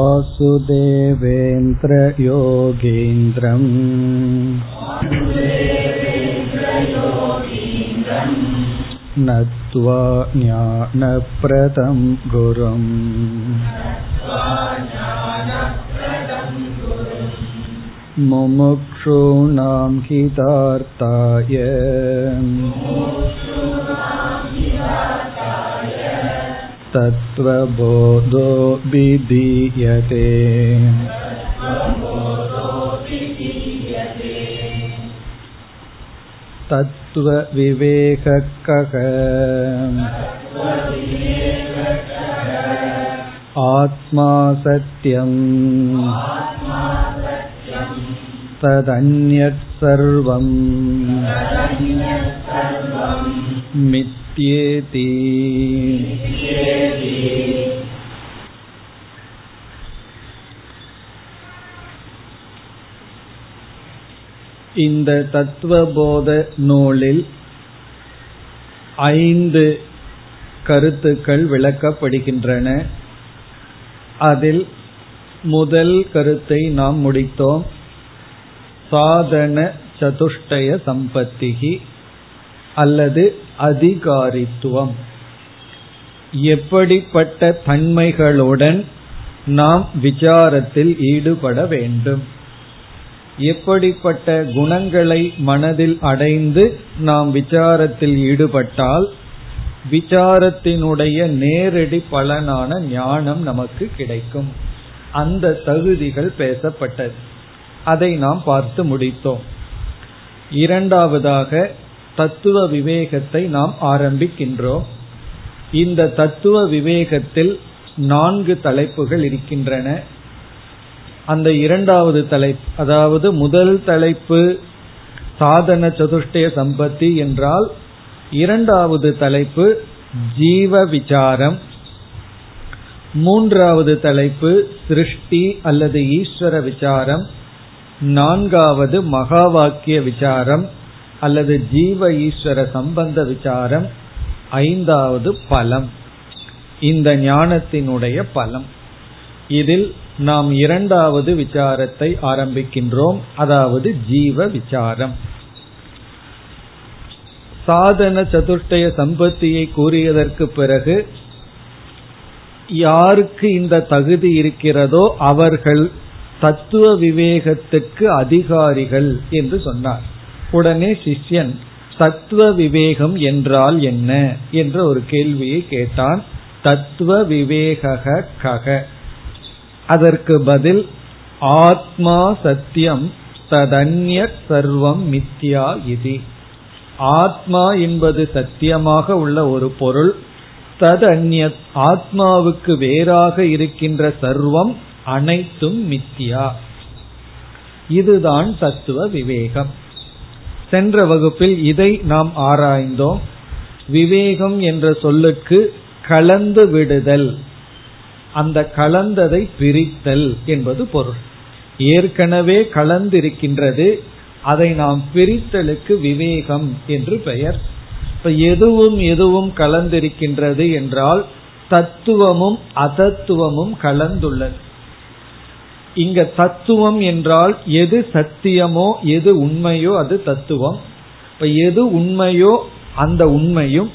वासुदेवेन्द्रयोगीन्द्रम् नत्वा ज्ञानप्रदं गुरुम् मुमुक्षूणां हितार्थाय तत्त्वबोधो विधीयते तत्त्वविवेककः आत्मा सत्यम् तदन्यत् सर्वम् मिथ्येति இந்த தத்துவபோத நூலில் ஐந்து கருத்துக்கள் விளக்கப்படுகின்றன அதில் முதல் கருத்தை நாம் முடித்தோம் சாதன சதுஷ்டய சம்பத்திகி அல்லது அதிகாரித்துவம். எப்படிப்பட்ட தன்மைகளுடன் நாம் விசாரத்தில் ஈடுபட வேண்டும். எப்படிப்பட்ட குணங்களை மனதில் அடைந்து நாம் விசாரத்தில் ஈடுபட்டால் விசாரத்தினுடைய நேரடி பலனான ஞானம் நமக்கு கிடைக்கும். அந்த தகுதிகள் பேசப்பட்டது. அதை நாம் பார்த்து முடித்தோம். இரண்டாவதாக தத்துவ விவேகத்தை நாம் ஆரம்பிக்கின்றோம். இந்த தத்துவ விவேகத்தில் நான்கு தலைப்புகள் இருக்கின்றன. அந்த இரண்டாவது தலைப்பு அதாவது முதல் தலைப்பு சாதன சதுஷ்டய சம்பத்தி என்றால் இரண்டாவது தலைப்பு ஜீவ விசாரம். மூன்றாவது தலைப்பு சிருஷ்டி அல்லது ஈஸ்வர விசாரம். நான்காவது மகா வாக்கிய விசாரம். அல்லது ஜீவ ஈஸ்வர சம்பந்த விசாரம் ஐந்தாவது பலம். இந்த ஞானத்தினுடைய பலம். இதில் நாம் இரண்டாவது விசாரத்தை ஆரம்பிக்கின்றோம். அதாவது ஜீவ விசாரம். சாதன சதுஷ்டய சம்பத்தியை கூறியதற்கு பிறகு யாருக்கு இந்த தகுதி இருக்கிறதோ அவர்கள் தத்துவ விவேகத்துக்கு அதிகாரிகள் என்று சொன்னார். உடனே சிஷ்யன் தத்துவ விவேகம் என்றால் என்ன? என்ற ஒரு கேள்வியை கேட்டான். தத்துவ விவேக கக. அதற்கு பதில் ஆத்மா சத்தியம் ததன்ய சர்வம் மித்யா இது. ஆத்மா என்பது சத்தியமாக உள்ள ஒரு பொருள். ததன்ய ஆத்மாவுக்கு வேறாக இருக்கின்ற சர்வம் அனைத்தும் மித்தியா இதுதான் தத்துவ விவேகம். சென்ற வகுப்பில் இதை நாம் ஆராய்ந்தோம். விவேகம் என்ற சொல்லுக்கு கலந்து விடுதல் அந்த கலந்ததை பிரித்தல் என்பது பொருள். ஏற்கனவே கலந்திருக்கின்றது அதை நாம் பிரித்தலுக்கு விவேகம் என்று பெயர். இப்ப எதுவும் எதுவும் கலந்திருக்கின்றது என்றால் தத்துவமும் அதத்துவமும் கலந்துள்ளது. இங்க தத்துவம் என்றால் எது சத்தியமோ எது உண்மையோ அது தத்துவம். இப்ப எது உண்மையோ அந்த உண்மையும்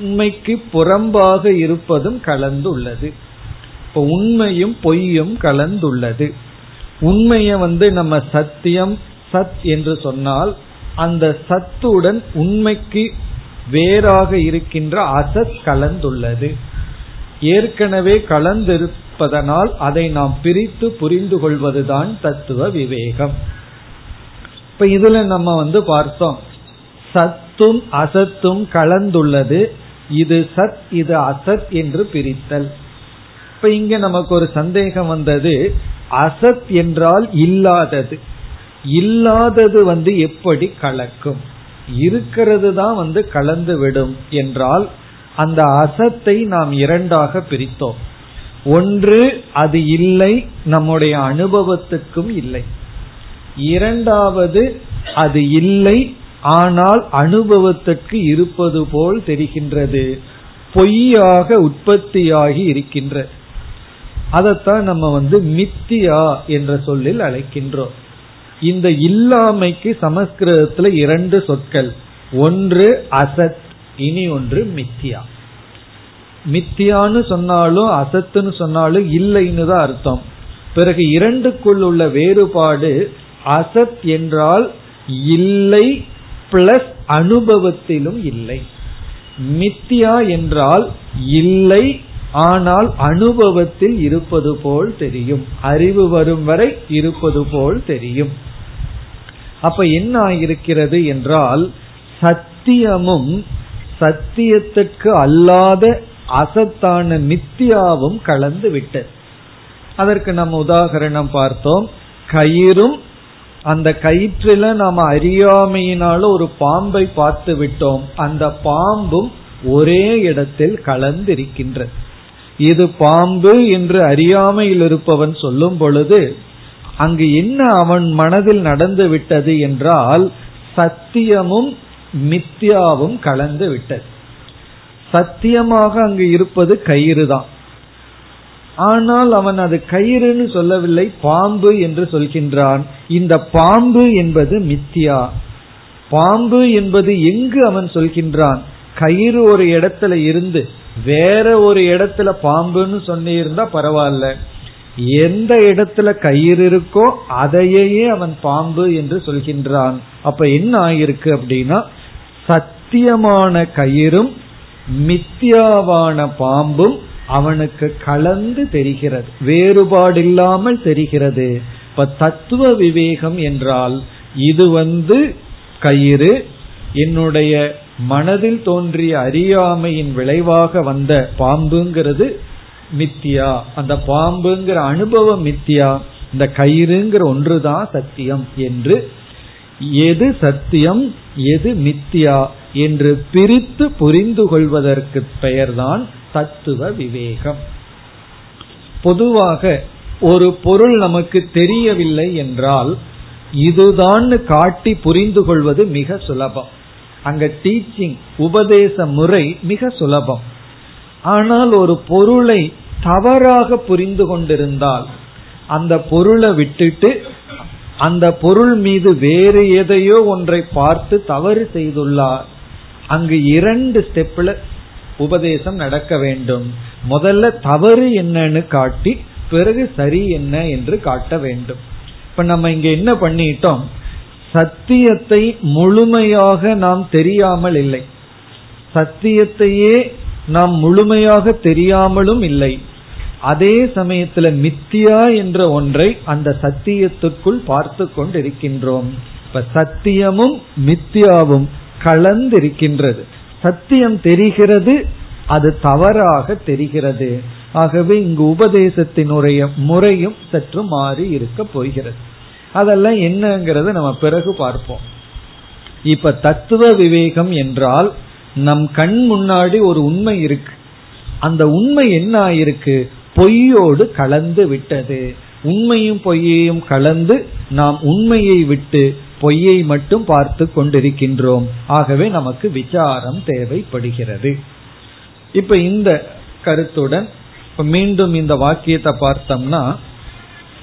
உண்மைக்கு புறம்பாக இருப்பதும் கலந்துள்ளது. இப்ப உண்மையும் பொய்யும் கலந்துள்ளது. உண்மைய வந்து நம்ம சத்தியம் சத் என்று சொன்னால் அந்த சத்துடன் உண்மைக்கு வேறாக இருக்கின்ற அசத் கலந்துள்ளது. ஏற்கனவே இருப்பதனால் அதை நாம் பிரித்து புரிந்து கொள்வதுதான் தத்துவ விவேகம். இப்ப இதுல நம்ம வந்து பார்த்தோம். சத்தும் அசத்தும் கலந்துள்ளது. இது சத் இது அசத் என்று பிரித்தல். இப்ப இங்க நமக்கு ஒரு சந்தேகம் வந்தது. அசத் என்றால் இல்லாதது. இல்லாதது வந்து எப்படி கலக்கும்? இருக்கிறது தான் வந்து கலந்து விடும் என்றால் அந்த அசத்தை நாம் இரண்டாக பிரித்தோம். ஒன்று அது இல்லை நம்முடைய அனுபவத்துக்கும் இல்லை. இரண்டாவது அது இல்லை ஆனால் அனுபவத்திற்கு இருப்பது போல் தெரிகின்றது. பொய்யாக உற்பத்தியாகி இருக்கின்ற அதைத்தான் நம்ம வந்து மித்தியா என்ற சொல்லில் அழைக்கின்றோம். இந்த இல்லாமைக்கு சமஸ்கிருதத்துல இரண்டு சொற்கள். ஒன்று அசத் இனி ஒன்று மித்தியா. மித்தியான்னு சொன்னாலும் அசத்துன்னு சொன்னாலும் இல்லைன்னு தான் அர்த்தம். பிறகு இரண்டுக்குள் உள்ள வேறுபாடு அசத் என்றால் இல்லை பிளஸ் அனுபவத்திலும் இல்லை. மித்தியா என்றால் இல்லை ஆனால் அனுபவத்தில் இருப்பது போல் தெரியும். அறிவு வரும் வரை இருப்பது போல் தெரியும். அப்ப என்ன ஆகியிருக்கிறது என்றால் சத்தியமும் சத்தியத்துக்கு அல்லாத அசத்தான மித்தியாவும் கலந்து விட்டது அதற்கு நம்ம உதாகரணம் பார்த்தோம். கயிறும் அந்த கயிற்றில நாம அறியாமையினால ஒரு பாம்பை பார்த்து விட்டோம். அந்த பாம்பும் ஒரே இடத்தில் கலந்திருக்கின்றது இது பாம்பு என்று அறியாமையில் இருப்பவன் சொல்லும் பொழுது அங்கு என்ன அவன் மனதில் நடந்து விட்டது என்றால் சத்தியமும் மித்யாவும் கலந்து விட்டது. சத்தியமாக அங்கு இருப்பது கயிறு தான் ஆனால் அவன் அது கயிறுன்னு சொல்லவில்லை பாம்பு என்று சொல்கின்றான். இந்த பாம்பு என்பது மித்தியா. பாம்பு என்பது எங்கு அவன் சொல்கின்றான்? கயிறு ஒரு இடத்துல இருந்து வேற ஒரு இடத்துல பாம்புன்னு சொன்னிருந்தா பரவாயில்ல. எந்த இடத்துல கயிறு இருக்கோ அதையே அவன் பாம்பு என்று சொல்கின்றான். அப்ப என்ன ஆயிருக்கு அப்படின்னா சத்தியமான கயிறும் மித்தியாவான பாம்பும் அவனுக்கு கலந்து தெரிகிறது. வேறுபாடு இல்லாமல் தெரிகிறது. இப்ப தத்துவ விவேகம் என்றால் இது வந்து கயிறு என்னுடைய மனதில் தோன்றிய அறியாமையின் விளைவாக வந்த பாம்புங்கிறது மித்தியா. அந்த பாம்புங்கிற அனுபவம் மித்தியா. இந்த கயிறுங்கிற ஒன்றுதான் சத்தியம் என்று. எது சத்தியம் எது மித்தியா? என்று பிரித்து புரிந்து கொள்வதற்கு பெயர்தான் தத்துவ விவேகம். பொதுவாக ஒரு பொருள் நமக்கு தெரியவில்லை என்றால் இதுதான் காட்டி புரிந்து கொள்வது மிக சுலபம். அங்க டீச்சிங் உபதேச முறை மிக சுலபம். ஆனால் ஒரு பொருளை தவறாக புரிந்து கொண்டிருந்தால் அந்த பொருளை விட்டுட்டு அந்த பொருள் மீது வேறு எதையோ ஒன்றை பார்த்து தவறு செய்துள்ளார். அங்கு இரண்டு ஸ்டெப்ல உபதேசம் நடக்க வேண்டும். முதல்ல தவறு என்னன்னு காட்டி பிறகு சரி என்ன என்று காட்ட வேண்டும். இப்ப நம்ம இங்க என்ன பண்ணிட்டோம்? சத்தியத்தை முழுமையாக நாம் தெரியாமல் இல்லை. சத்தியத்தையே நாம் முழுமையாக தெரியாமலும் இல்லை. அதே சமயத்துல மித்தியா என்ற ஒன்றை அந்த சத்தியத்துக்குள் பார்த்து கொண்டிருக்கின்றோம். இப்ப சத்தியமும் மித்தியாவும் கலந்திருக்கின்றது. சத்தியம் தெரிகிறது அது தவறாக தெரிகிறது. ஆகவே இங்கு உபதேசத்தினுடைய முறையும் சற்று மாறி இருக்க போகிறது. அதெல்லாம் என்னங்கிறத நம்ம பிறகு பார்ப்போம். இப்ப தத்துவ விவேகம் என்றால் நம் கண் முன்னாடி ஒரு உண்மை இருக்கு. அந்த உண்மை என்ன ஆயிருக்கு? பொய்யோடு கலந்து விட்டது. உண்மையும் பொய்யையும் கலந்து நாம் உண்மையை விட்டு பொய்யை மட்டும் பார்த்து கொண்டிருக்கின்றோம். ஆகவே நமக்கு விசாரம் தேவைப்படுகிறது. இப்ப இந்த கருத்துடன் மீண்டும் இந்த வாக்கியத்தை பார்த்தோம்னா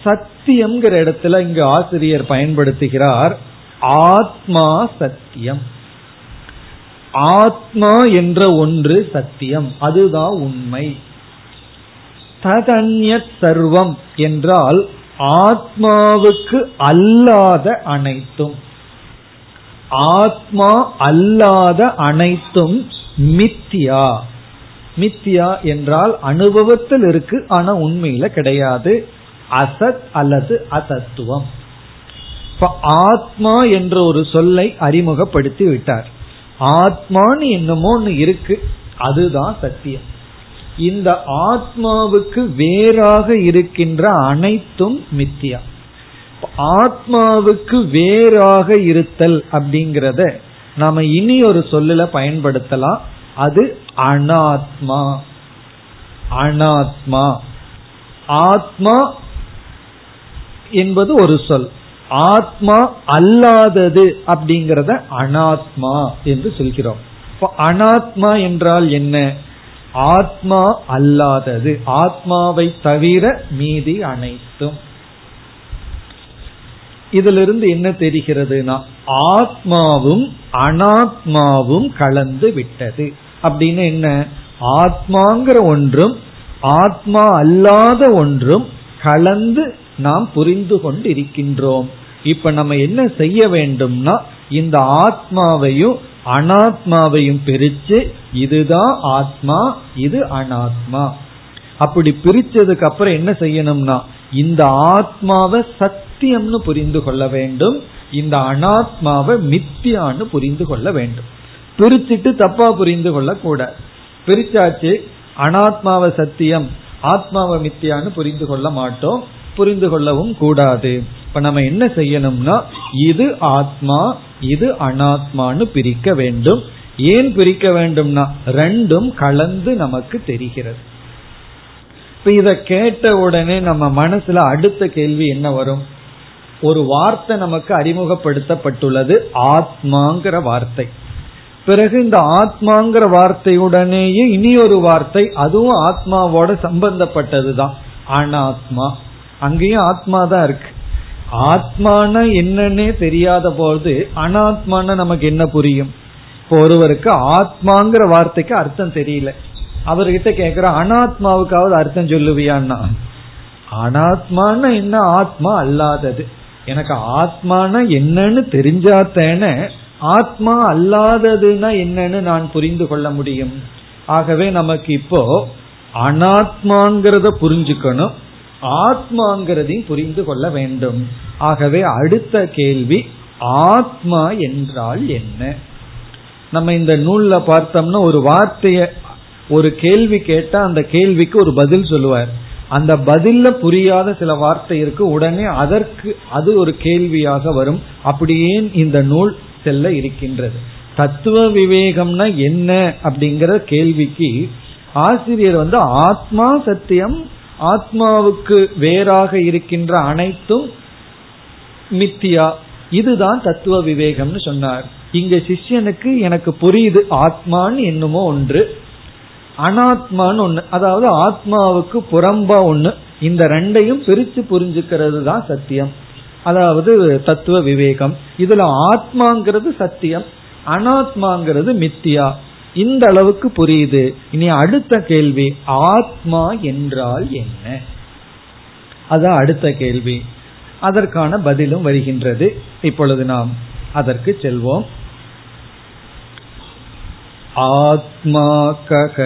சத்தியம்ங்கிற இடத்துல இங்கு ஆசிரியர் பயன்படுத்துகிறார் ஆத்மா சத்தியம். ஆத்மா என்ற ஒன்று சத்தியம் அதுதான் உண்மை. ததன்யத் சர்வம் என்றால் ஆத்மாவுக்கு அல்லாத அனைத்தும். ஆத்மா அல்லாத அனைத்தும் மித்தியா. மித்தியா என்றால் அனுபவத்தில் இருக்கு ஆனா உண்மையில கிடையாது. அசத் அல்லது அசத்துவம். இப்ப ஆத்மா என்ற ஒரு சொல்லை அறிமுகப்படுத்தி விட்டார். ஆத்மான்னு என்னமோ ஒன்று இருக்கு அதுதான் சத்தியம். இந்த ஆத்மாவுக்கு வேறாக இருக்கின்ற அனைத்தும் மித்தியா. ஆத்மாவுக்கு வேறாக இருத்தல் அப்படிங்கறத நாம இனி ஒரு சொல்லுல பயன்படுத்தலாம். அது அனாத்மா. அனாத்மா. ஆத்மா என்பது ஒரு சொல். ஆத்மா அல்லாதது அப்படிங்கறத அனாத்மா என்று சொல்கிறோம். அனாத்மா என்றால் என்ன? ஆத்மா அல்லாதது. ஆத்மாவை தவிர மீதி அனைத்தும். இதிலிருந்து என்ன தெரிகிறதுனா ஆத்மாவும் அனாத்மாவும் கலந்து விட்டது. அப்படின்னு என்ன? ஆத்மாங்கிற ஒன்றும் ஆத்மா அல்லாத ஒன்றும் கலந்து நாம் புரிந்து கொண்டு இருக்கின்றோம் இப்ப நம்ம என்ன செய்ய வேண்டும்னா இந்த ஆத்மாவையும் அனாத்மாவையும் பிரிச்சு இதுதான் ஆத்மா இது அனாத்மா. அப்படி பிரிச்சதுக்கு அப்புறம் என்ன செய்யணும்னா இந்த ஆத்மாவை சத்தியம்னு புரிந்து கொள்ள வேண்டும் இந்த அனாத்மாவை மித்தியான்னு புரிந்து கொள்ள வேண்டும். பிரிச்சுட்டு தப்பா புரிந்து கொள்ள கூட பிரிச்சாச்சு அனாத்மாவை சத்தியம் ஆத்மாவை மித்தியான்னு புரிந்து கொள்ள மாட்டோம் புரிந்து கொள்ளவும் கூடாது. இப்ப நம்ம என்ன செய்யணும்னா இது ஆத்மா இது அனாத்மான்னு பிரிக்க வேண்டும். ஏன் பிரிக்க வேண்டும்னா ரெண்டும் கலந்து நமக்கு தெரிகிறது. இப்ப இத கேட்ட உடனே நம்ம மனசுல அடுத்த கேள்வி என்ன வரும்? ஒரு வார்த்தை நமக்கு அறிமுகப்படுத்தப்பட்டுள்ளது ஆத்மாங்கிற வார்த்தை. பிறகு இந்த ஆத்மாங்கிற வார்த்தையுடனேயே இனி ஒரு வார்த்தை அதுவும் ஆத்மாவோட சம்பந்தப்பட்டதுதான். அனாத்மா. அங்கேயும் ஆத்மா தான் இருக்கு. ஆத்மான என்னன்னே தெரியாத போது அனாத்மான நமக்கு என்ன புரியும்? இப்போ ஒருவருக்கு ஆத்மாங்கிற வார்த்தைக்கு அர்த்தம் தெரியல. அவர்கிட்ட கேக்குற அனாத்மாவுக்காவது அர்த்தம் சொல்லுவியான்னா? அனாத்மான என்ன ஆத்மா அல்லாதது? எனக்கு ஆத்மான என்னன்னு தெரிஞ்சாத்தேன ஆத்மா அல்லாததுன்னா என்னன்னு நான் புரிந்து கொள்ள முடியும். ஆகவே நமக்கு இப்போ அனாத்மாங்கிறத புரிஞ்சுக்கணும். ஆத்மாங்கிறதையும் புரிந்து கொள்ள வேண்டும். ஆகவே அடுத்த கேள்வி ஆத்மா என்றால் என்ன? நம்ம இந்த நூல்ல பார்த்தோம்னா ஒரு வார்த்தைய ஒரு கேள்வி கேட்டா அந்த கேள்விக்கு ஒரு பதில் சொல்லுவார். அந்த பதில்ல புரியாத சில வார்த்தை இருக்கு உடனே அதற்கு அது ஒரு கேள்வியாக வரும். அப்படியே இந்த நூல் செல்ல இருக்கின்றது. தத்துவ விவேகம்னா என்ன அப்படிங்கிற கேள்விக்கு ஆசிரியர் வந்து ஆத்மா சத்தியம் ஆத்மாவுக்கு வேறாக இருக்கின்ற அனைத்தும் மித்தியா. இதுதான் தத்துவ விவேகம்னு சொன்னார். இங்க சிஷ்யனுக்கு எனக்கு புரியுது ஆத்மான்னு என்னமோ ஒன்று அனாத்மான்னு ஒண்ணு அதாவது ஆத்மாவுக்கு புறம்பா ஒண்ணு. இந்த ரெண்டையும் பிரிச்சு புரிஞ்சுக்கிறது தான் சத்தியம். அதாவது தத்துவ விவேகம். இதுல ஆத்மாங்கிறது சத்தியம் அனாத்மாங்கிறது மித்தியா. இந்த அளவுக்கு புரியுது. இனி அடுத்த கேள்வி ஆத்மா என்றால் என்ன? அதான் அடுத்த கேள்வி. அதற்கான பதிலும் வருகின்றது. இப்பொழுது நாம் அதற்கு செல்வோம். ஆத்மா கக.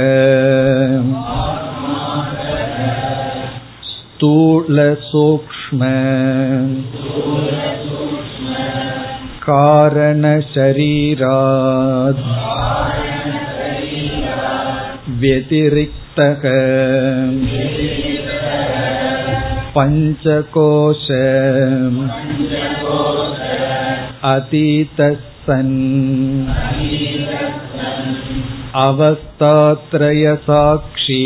ஸ்தூல சூக்ம காரண சரீரா व्यतिरिक्तः पञ्चकोश अतीतः सन् अवस्थात्रयसाक्षी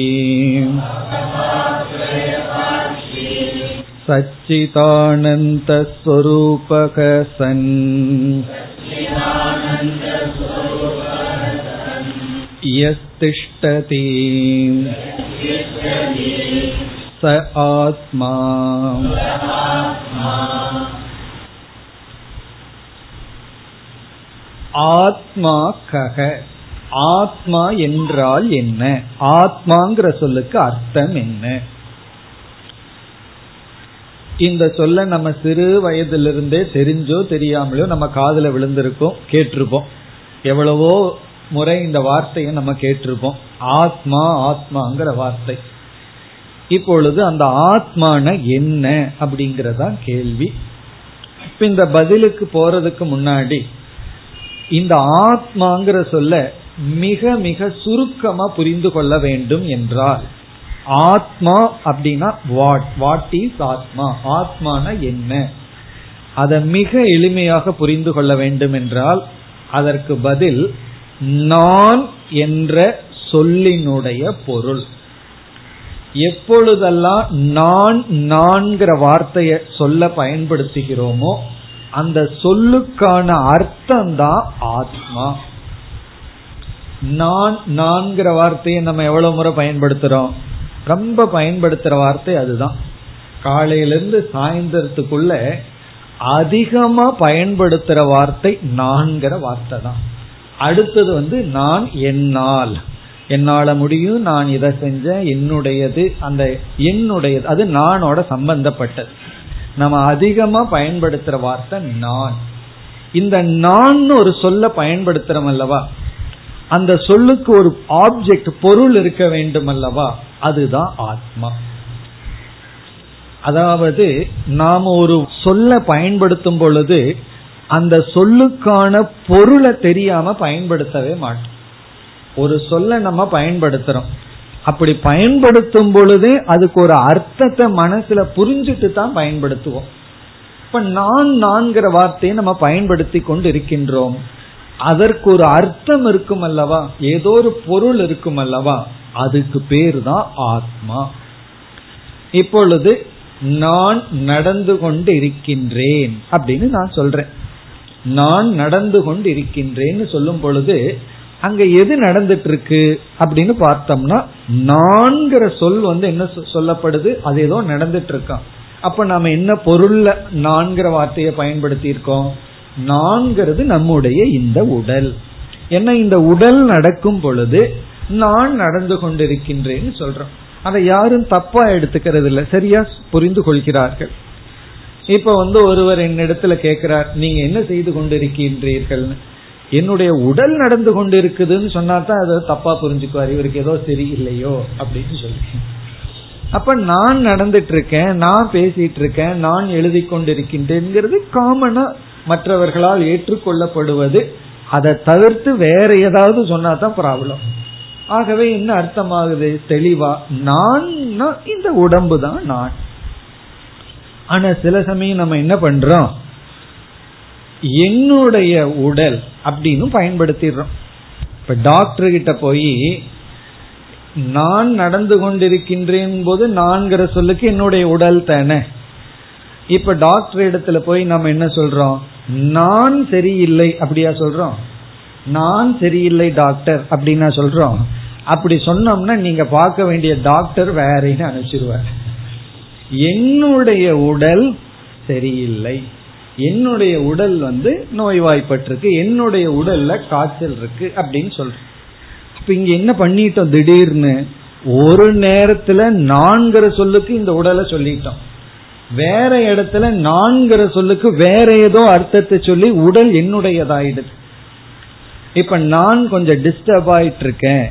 सच्चिदानन्दस्वरूपक सन् यस्तिष्ठति स आत्मा ஆத்மா கக ஆத்மா என்றால் என்ன ஆத்மாங்கிற சொல்லுக்கு அர்த்தம் என்ன இந்த சொல்ல நம்ம சிறு வயதிலிருந்தே தெரிஞ்சோ தெரியாமலோ நம்ம காதல விழுந்திருக்கோம் கேட்டிருப்போம் எவ்வளவோ முறை இந்த வார்த்தையை நம்ம கேட்டிருப்போம். ஆத்மா ஆத்மாங்கிற வார்த்தை. இப்பொழுது அந்த ஆத்மான என்ன அப்படிங்கறதா கேள்வி. இப்ப இந்த பதிலுக்கு போறதுக்கு முன்னாடி இந்த ஆத்மாங்கிற சொல்ல மிக மிக சுருக்கமா புரிந்து கொள்ள வேண்டும் என்றால் ஆத்மா அப்படின்னா வாட் வாட் இஸ் ஆத்மா? ஆத்மான என்ன? அதை மிக எளிமையாக புரிந்து கொள்ள வேண்டும் என்றால் அதற்கு பதில் நான் என்ற சொல்லினுடைய பொருள். எப்பொழுதெல்லாம் நான் நான்கிற வார்த்தையை சொல்ல பயன்படுத்துகிறோமோ அந்த சொல்லுக்கான அர்த்தம் தான் ஆத்மா. நான் நான்கிற வார்த்தையை நம்ம எவ்வளவு முறை பயன்படுத்துறோம்? ரொம்ப பயன்படுத்துற வார்த்தை அதுதான். காலையிலிருந்து சாயந்தரத்துக்குள்ள அதிகமா பயன்படுத்துற வார்த்தை நான்கிற வார்த்தை தான் அடுத்தது வந்து நான் என்னால். என்னால முடியும் நான் இதை செஞ்சேன் என்னுடையது அந்த என்னுடையது அது நானோட சம்பந்தப்பட்டது. நம்ம அதிகமா பயன்படுத்துற வார்த்தை நான். இந்த நான் ஒரு சொல்ல பயன்படுத்துறோம் அல்லவா? அந்த சொல்லுக்கு ஒரு ஆப்ஜெக்ட் பொருள் இருக்க வேண்டும் அல்லவா? அதுதான் ஆத்மா. அதாவது நாம ஒரு சொல்ல பயன்படுத்தும் பொழுது அந்த சொல்லுக்கான பொருளை தெரியாம பயன்படுத்தவே மாட்டோம். ஒரு சொல்ல நம்ம பயன்படுத்துறோம். அப்படி பயன்படுத்தும் பொழுதே அதுக்கு ஒரு அர்த்தத்தை மனசுல புரிஞ்சுட்டு தான் பயன்படுத்துவோம். இப்ப நான் நான்கிற வார்த்தையை நம்ம பயன்படுத்தி கொண்டு இருக்கின்றோம் அதற்கு ஒரு அர்த்தம் இருக்கும் அல்லவா? ஏதோ ஒரு பொருள் இருக்கும் அல்லவா? அதுக்கு பேர் தான் ஆத்மா. இப்பொழுது நான் நடந்து கொண்டு இருக்கின்றேன் அப்படின்னு நான் சொல்றேன். நான் நடந்து கொண்டு இருக்கின்றேன்னு சொல்லும் பொழுது அங்க எது நடந்துட்டு இருக்கு அப்படின்னு பார்த்தோம்னா நான்கிற சொல் வந்து என்ன சொல்லப்படுது? அது ஏதோ நடந்துட்டு இருக்கான் அப்ப நாம என்ன பொருள்ல நான்கிற வார்த்தையை பயன்படுத்தி இருக்கோம் நான்கிறது நம்முடைய இந்த உடல். என்ன இந்த உடல் நடக்கும் பொழுது நான் நடந்து கொண்டிருக்கின்றேன்னு சொல்றோம். அதை யாரும் தப்பா எடுத்துக்கிறது இல்லை சரியா புரிந்து கொள்கிறார்கள். இப்ப வந்து ஒருவர் என்னிடத்துல கேட்கிறார் நீங்க என்ன செய்து கொண்டிருக்கின்றீர்கள் என்னுடைய உடல் நடந்து கொண்டு இருக்குதுன்னு சொன்னா தான் அதை தப்பா புரிஞ்சுக்குவார். இவருக்கு ஏதோ சரியில்லையோ அப்படின்னு சொல்லி அப்ப நான் நடந்துட்டு இருக்கேன் நான் பேசிட்டு இருக்கேன் நான் எழுதி கொண்டிருக்கின்றேங்கிறது காமனா மற்றவர்களால் ஏற்றுக்கொள்ளப்படுவது. அதை தவிர்த்து வேற ஏதாவது சொன்னா தான் ப்ராப்ளம் ஆகவே என்ன அர்த்தமாகுது? தெளிவா நான் இந்த உடம்பு தான் நான். ஆனா சில சமயம் நம்ம என்ன பண்றோம்? என்னுடைய உடல் அப்படின்னு பயன்படுத்திடுறோம். இப்ப டாக்டர் கிட்ட போய் நான் நடந்து கொண்டிருக்கின்றேன் போது நான்கிற சொல்லுக்கு என்னுடைய உடல் தானே? இப்ப டாக்டர் இடத்துல போய் நம்ம என்ன சொல்றோம்? நான் சரியில்லை அப்படியா சொல்றோம்? நான் சரியில்லை டாக்டர் அப்படின்னா சொல்றோம். அப்படி சொன்னோம்னா நீங்க பார்க்க வேண்டிய டாக்டர் வேறேன்னு அனுப்பிச்சிருவார். என்னுடைய உடல் சரியில்லை. என்னுடைய உடல் வந்து நோய்வாய்ப்பட்டிருக்கு. என்னுடைய உடல்ல காய்ச்சல் இருக்கு அப்படின்னு சொல்றேன். அப்ப இங்க என்ன பண்ணிட்டோம் திடீர்னு? ஒரு நேரத்துல நான்கிற சொல்லுக்கு இந்த உடலை சொல்லிட்டோம். வேற இடத்துல நான்கிற சொல்லுக்கு வேற ஏதோ அர்த்தத்தை சொல்லி உடல் என்னுடையதாயிடுது. இப்ப நான் கொஞ்சம் டிஸ்டர்ப் ஆயிட்டு இருக்கேன்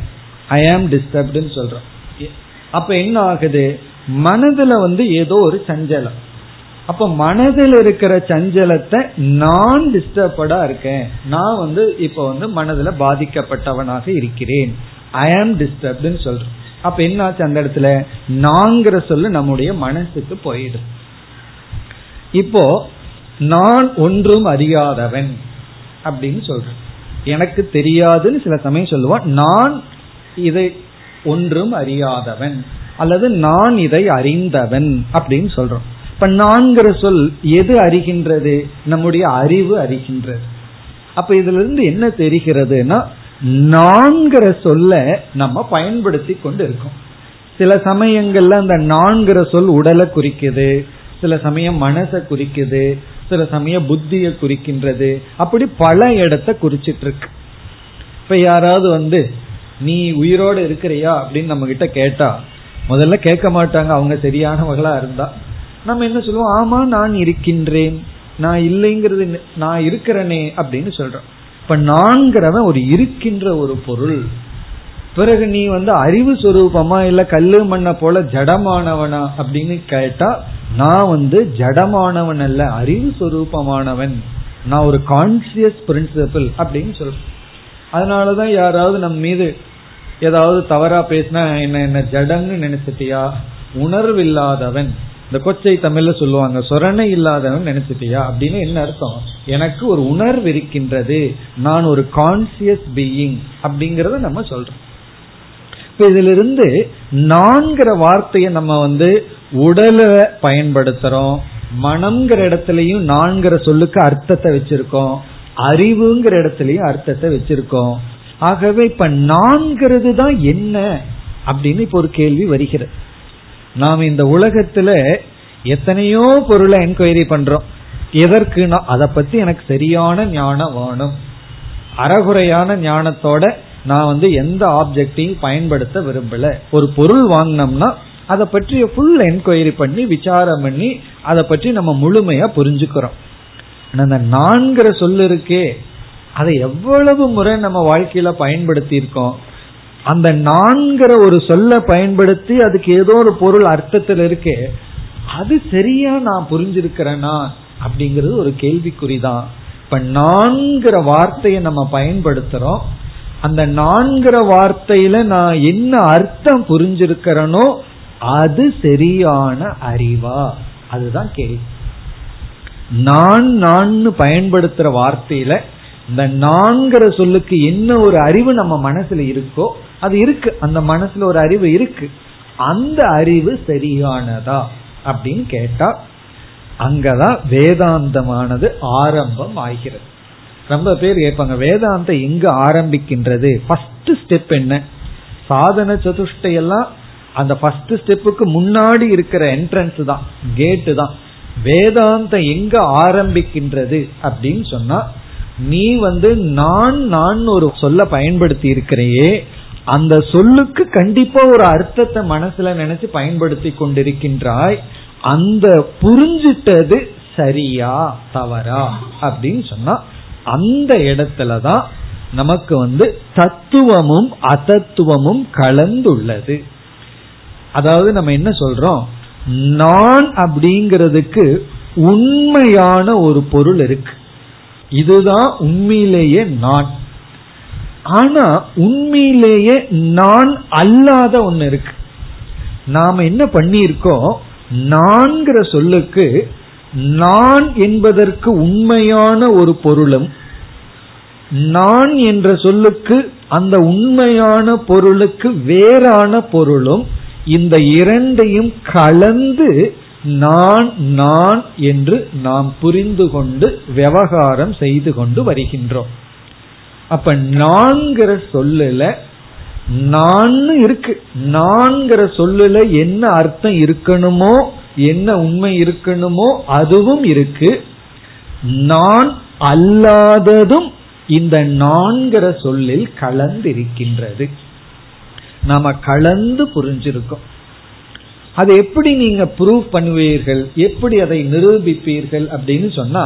ஐ ஆம் டிஸ்டர்ப்டுன்னு சொல்றோம். அப்ப என்ன ஆகுது? மனதுல வந்து ஏதோ ஒரு சஞ்சலம். அப்ப மனதில் இருக்கிற சஞ்சலத்தை நான் டிஸ்டர்படா இருக்கேன். நான் வந்து இப்ப வந்து மனதுல பாதிக்கப்பட்டவனாக இருக்கிறேன். ஐ ஆம் டிஸ்டர்ப்டுன்னு சொல்றேன் அப்ப என்னாச்சு அந்த இடத்துல? நாங்கிற சொல்லு நம்முடைய மனசுக்கு போயிடும். இப்போ நான் ஒன்றும் அறியாதவன் அப்படின்னு சொல்றேன் எனக்கு தெரியாதுன்னு சில சமயம் சொல்லுவான் நான் இதை ஒன்றும் அறியாதவன். அல்லது நான் இதை அறிந்தவன் அப்படின்னு சொல்றோம். இப்ப நான்கிற சொல் எது அறிகின்றது? நம்முடைய அறிவு அறிகின்றது. அப்ப இதுல இருந்து என்ன தெரிகிறதுனா நான்கிற சொல்ல நம்ம பயன்படுத்தி கொண்டு இருக்கோம் சில சமயங்கள்ல அந்த நான்கிற சொல் உடலை குறிக்குது சில சமயம் மனசை குறிக்குது சில சமயம் புத்தியை குறிக்கின்றது. அப்படி பல இடத்த குறிச்சிட்டு இருக்கு இப்ப யாராவது வந்து நீ உயிரோடு இருக்கிறியா? அப்படின்னு நம்ம கிட்ட கேட்டா முதல்ல கேட்க மாட்டாங்க அவங்க சரியானவர்களா இருந்தா. நம்ம என்ன சொல்லுவோம்? ஆமா நான் இருக்கின்றேன். நான் இல்லைங்கிறது நான் இருக்கிறனே அப்படின்னு சொல்றோம். இப்ப நான்கிறவன் ஒரு இருக்கின்ற ஒரு பொருள். பிறகு நீ வந்து அறிவு சுரூபமா இல்ல கல்லு மண்ண போல ஜடமானவனா அப்படின்னு கேட்டா நான் வந்து ஜடமானவன் அல்ல அறிவு சுரூபமானவன். நான் ஒரு கான்சியஸ் பிரின்சிபிள் அப்படின்னு சொல்றேன் அதனாலதான் யாராவது நம் மீது ஏதாவது தவறா பேசினா என்ன என்ன ஜடங்கு நினைச்சிட்டியா? உணர்வு இல்லாதவன் இந்த கொச்சை தமிழ்ல சொல்லுவாங்க சொரணை இல்லாதவன் நினைச்சிட்டியா? அப்படின்னு என்ன அர்த்தம்? எனக்கு ஒரு உணர்வு இருக்கின்றது. நான் ஒரு கான்சியஸ் பீயிங் அப்படிங்கறத நம்ம சொல்றோம். இப்ப இதுல இருந்து நான்கிற வார்த்தையை நம்ம வந்து உடலை பயன்படுத்துறோம். மனம்ங்கிற இடத்துலயும் நான்கிற சொல்லுக்கு அர்த்தத்தை வச்சிருக்கோம். அறிவுங்கிற இடத்துலயும் அர்த்தத்தை வச்சிருக்கோம். ஆகவே இப்ப நான்கிறது தான் என்ன அப்படின்னு இப்ப ஒரு கேள்வி வருகிறது. நாம் இந்த உலகத்துல எத்தனையோ பொருளை என்கொயரி பண்றோம். எதற்குனா அதை பத்தி எனக்கு சரியான ஞானம் வேணும். அறகுறையான ஞானத்தோட நான் வந்து எந்த ஆப்ஜெக்டையும் பயன்படுத்த விரும்பல. ஒரு பொருள் வாங்கினோம்னா அதை பற்றி ஃபுல் என்கொயரி பண்ணி விசாரம் பண்ணி அதை பற்றி நம்ம முழுமையா புரிஞ்சுக்கிறோம். அந்த நான்கிற சொல்லு இருக்கே. அதை எவ்வளவு முறை நம்ம வாழ்க்கையில பயன்படுத்தி இருக்கோம் அந்த நான்கிற ஒரு சொல்ல பயன்படுத்தி அதுக்கு ஏதோ ஒரு பொருள் அர்த்தத்தில் இருக்கே அது சரியா நான் புரிஞ்சிருக்கிறேனா அப்படிங்கிறது ஒரு கேள்விக்குறிதான். இப்ப நான்கிற வார்த்தையை நம்ம பயன்படுத்துறோம். அந்த நான்கிற வார்த்தையில நான் என்ன அர்த்தம் புரிஞ்சிருக்கிறனோ அது சரியான அறிவா? அதுதான் கேள்வி. நான் நான் பயன்படுத்துற வார்த்தையில இந்த நான்கிற சொல்லுக்கு என்ன ஒரு அறிவு நம்ம மனசுல இருக்கோ அது இருக்கு. அந்த மனசுல ஒரு அறிவு இருக்கு. அந்த அறிவு சரியானதா அப்படின்னு கேட்டா அங்கதான் வேதாந்தமானது ஆரம்பம் ஆகிறது. ரொம்ப பேர் கேட்பாங்க வேதாந்தம் எங்க ஆரம்பிக்கின்றது? ஃபர்ஸ்ட் ஸ்டெப் என்ன? சாதன சதுஷ்டையெல்லாம் அந்த ஃபர்ஸ்ட் ஸ்டெப்புக்கு முன்னாடி இருக்கிற என்ட்ரன்ஸ் தான் கேட்டு தான். வேதாந்தம் எங்க ஆரம்பிக்கின்றது அப்படின்னு சொன்னா நீ வந்து நான் நான் ஒரு சொல்ல பயன்படுத்தி இருக்கிறையே அந்த சொல்லுக்கு கண்டிப்பா ஒரு அர்த்தத்தை மனசுல நினைச்சு பயன்படுத்தி கொண்டிருக்கின்றாய் அந்த புரிஞ்சிட்டது சரியா தவறா அப்படின்னு சொன்னா அந்த இடத்துலதான் நமக்கு வந்து தத்துவமும் அதத்துவமும் கலந்துள்ளது. அதாவது நம்ம என்ன சொல்றோம்? நான் அப்படிங்கிறதுக்கு உண்மையான ஒரு பொருள் இருக்கு. இதுதான் உண்மையிலேயே நான். ஆனா உண்மையிலேயே நான் அல்லாத ஒன்னு இருக்கு. நாம என்ன பண்ணியிருக்கோம்? நான்கிற சொல்லுக்கு நான் என்பதற்கு உண்மையான ஒரு பொருளும் நான் என்ற சொல்லுக்கு அந்த உண்மையான பொருளுக்கு வேறான பொருளும் இந்த இரண்டையும் கலந்து நான் நான் என்று நாம் புரிந்து கொண்டு விவகாரம் செய்து கொண்டு வருகின்றோம். அப்ப நான்கிற சொல்லுல நான் இருக்கு. நான்கிற சொல்லுல என்ன அர்த்தம் இருக்கணுமோ என்ன உண்மை இருக்கணுமோ அதுவும் இருக்கு. நான் அல்லாததும் இந்த நான்கிற சொல்லில் கலந்திருக்கின்றது. நாம கலந்து புரிஞ்சிருக்கோம். அதை எப்படி நீங்க ப்ரூவ் பண்ணுவீர்கள்? எப்படி அதை நிரூபிப்பீர்கள் அப்படின்னு சொன்னா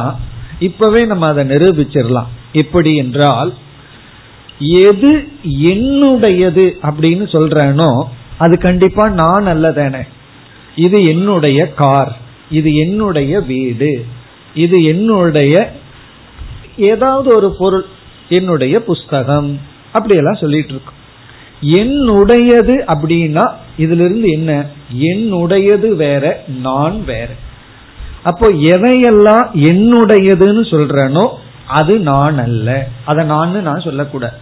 இப்பவே நம்ம அதை நிரூபிச்சிடலாம். எப்படி என்றால் எது என்னுடையது அப்படின்னு சொல்றேனோ அது கண்டிப்பா நான் அல்லதானே. இது என்னுடைய கார் இது என்னுடைய வீடு இது என்னுடைய ஏதாவது ஒரு பொருள் என்னுடைய புஸ்தகம் அப்படியெல்லாம் சொல்லிட்டு இருக்கோம். என்னுடையது அப்படின்னா இதுல இருந்து என்ன? என்னுடையது வேற நான் வேற. அப்போ எதையெல்லாம் என்னுடையதுன்னு சொல்றனோ அது நான் அல்ல. அதை நான் நான் சொல்லக்கூடாது.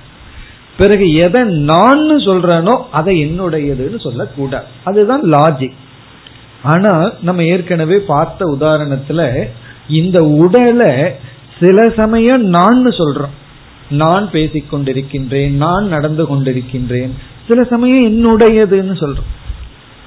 பிறகு எதை நான் சொல்றனோ அதை என்னுடையதுன்னு சொல்லக்கூடாது. அதுதான் லாஜிக் ஆனா நம்ம ஏற்கனவே பார்த்த உதாரணத்துல இந்த உடலை சில சமயம் நான் சொல்றோம். நான் பேசிக் கொண்டிருக்கின்றேன் நான் நடந்து கொண்டிருக்கின்றேன் சில சமயம் என்னுடையதுன்னு சொல்றோம்.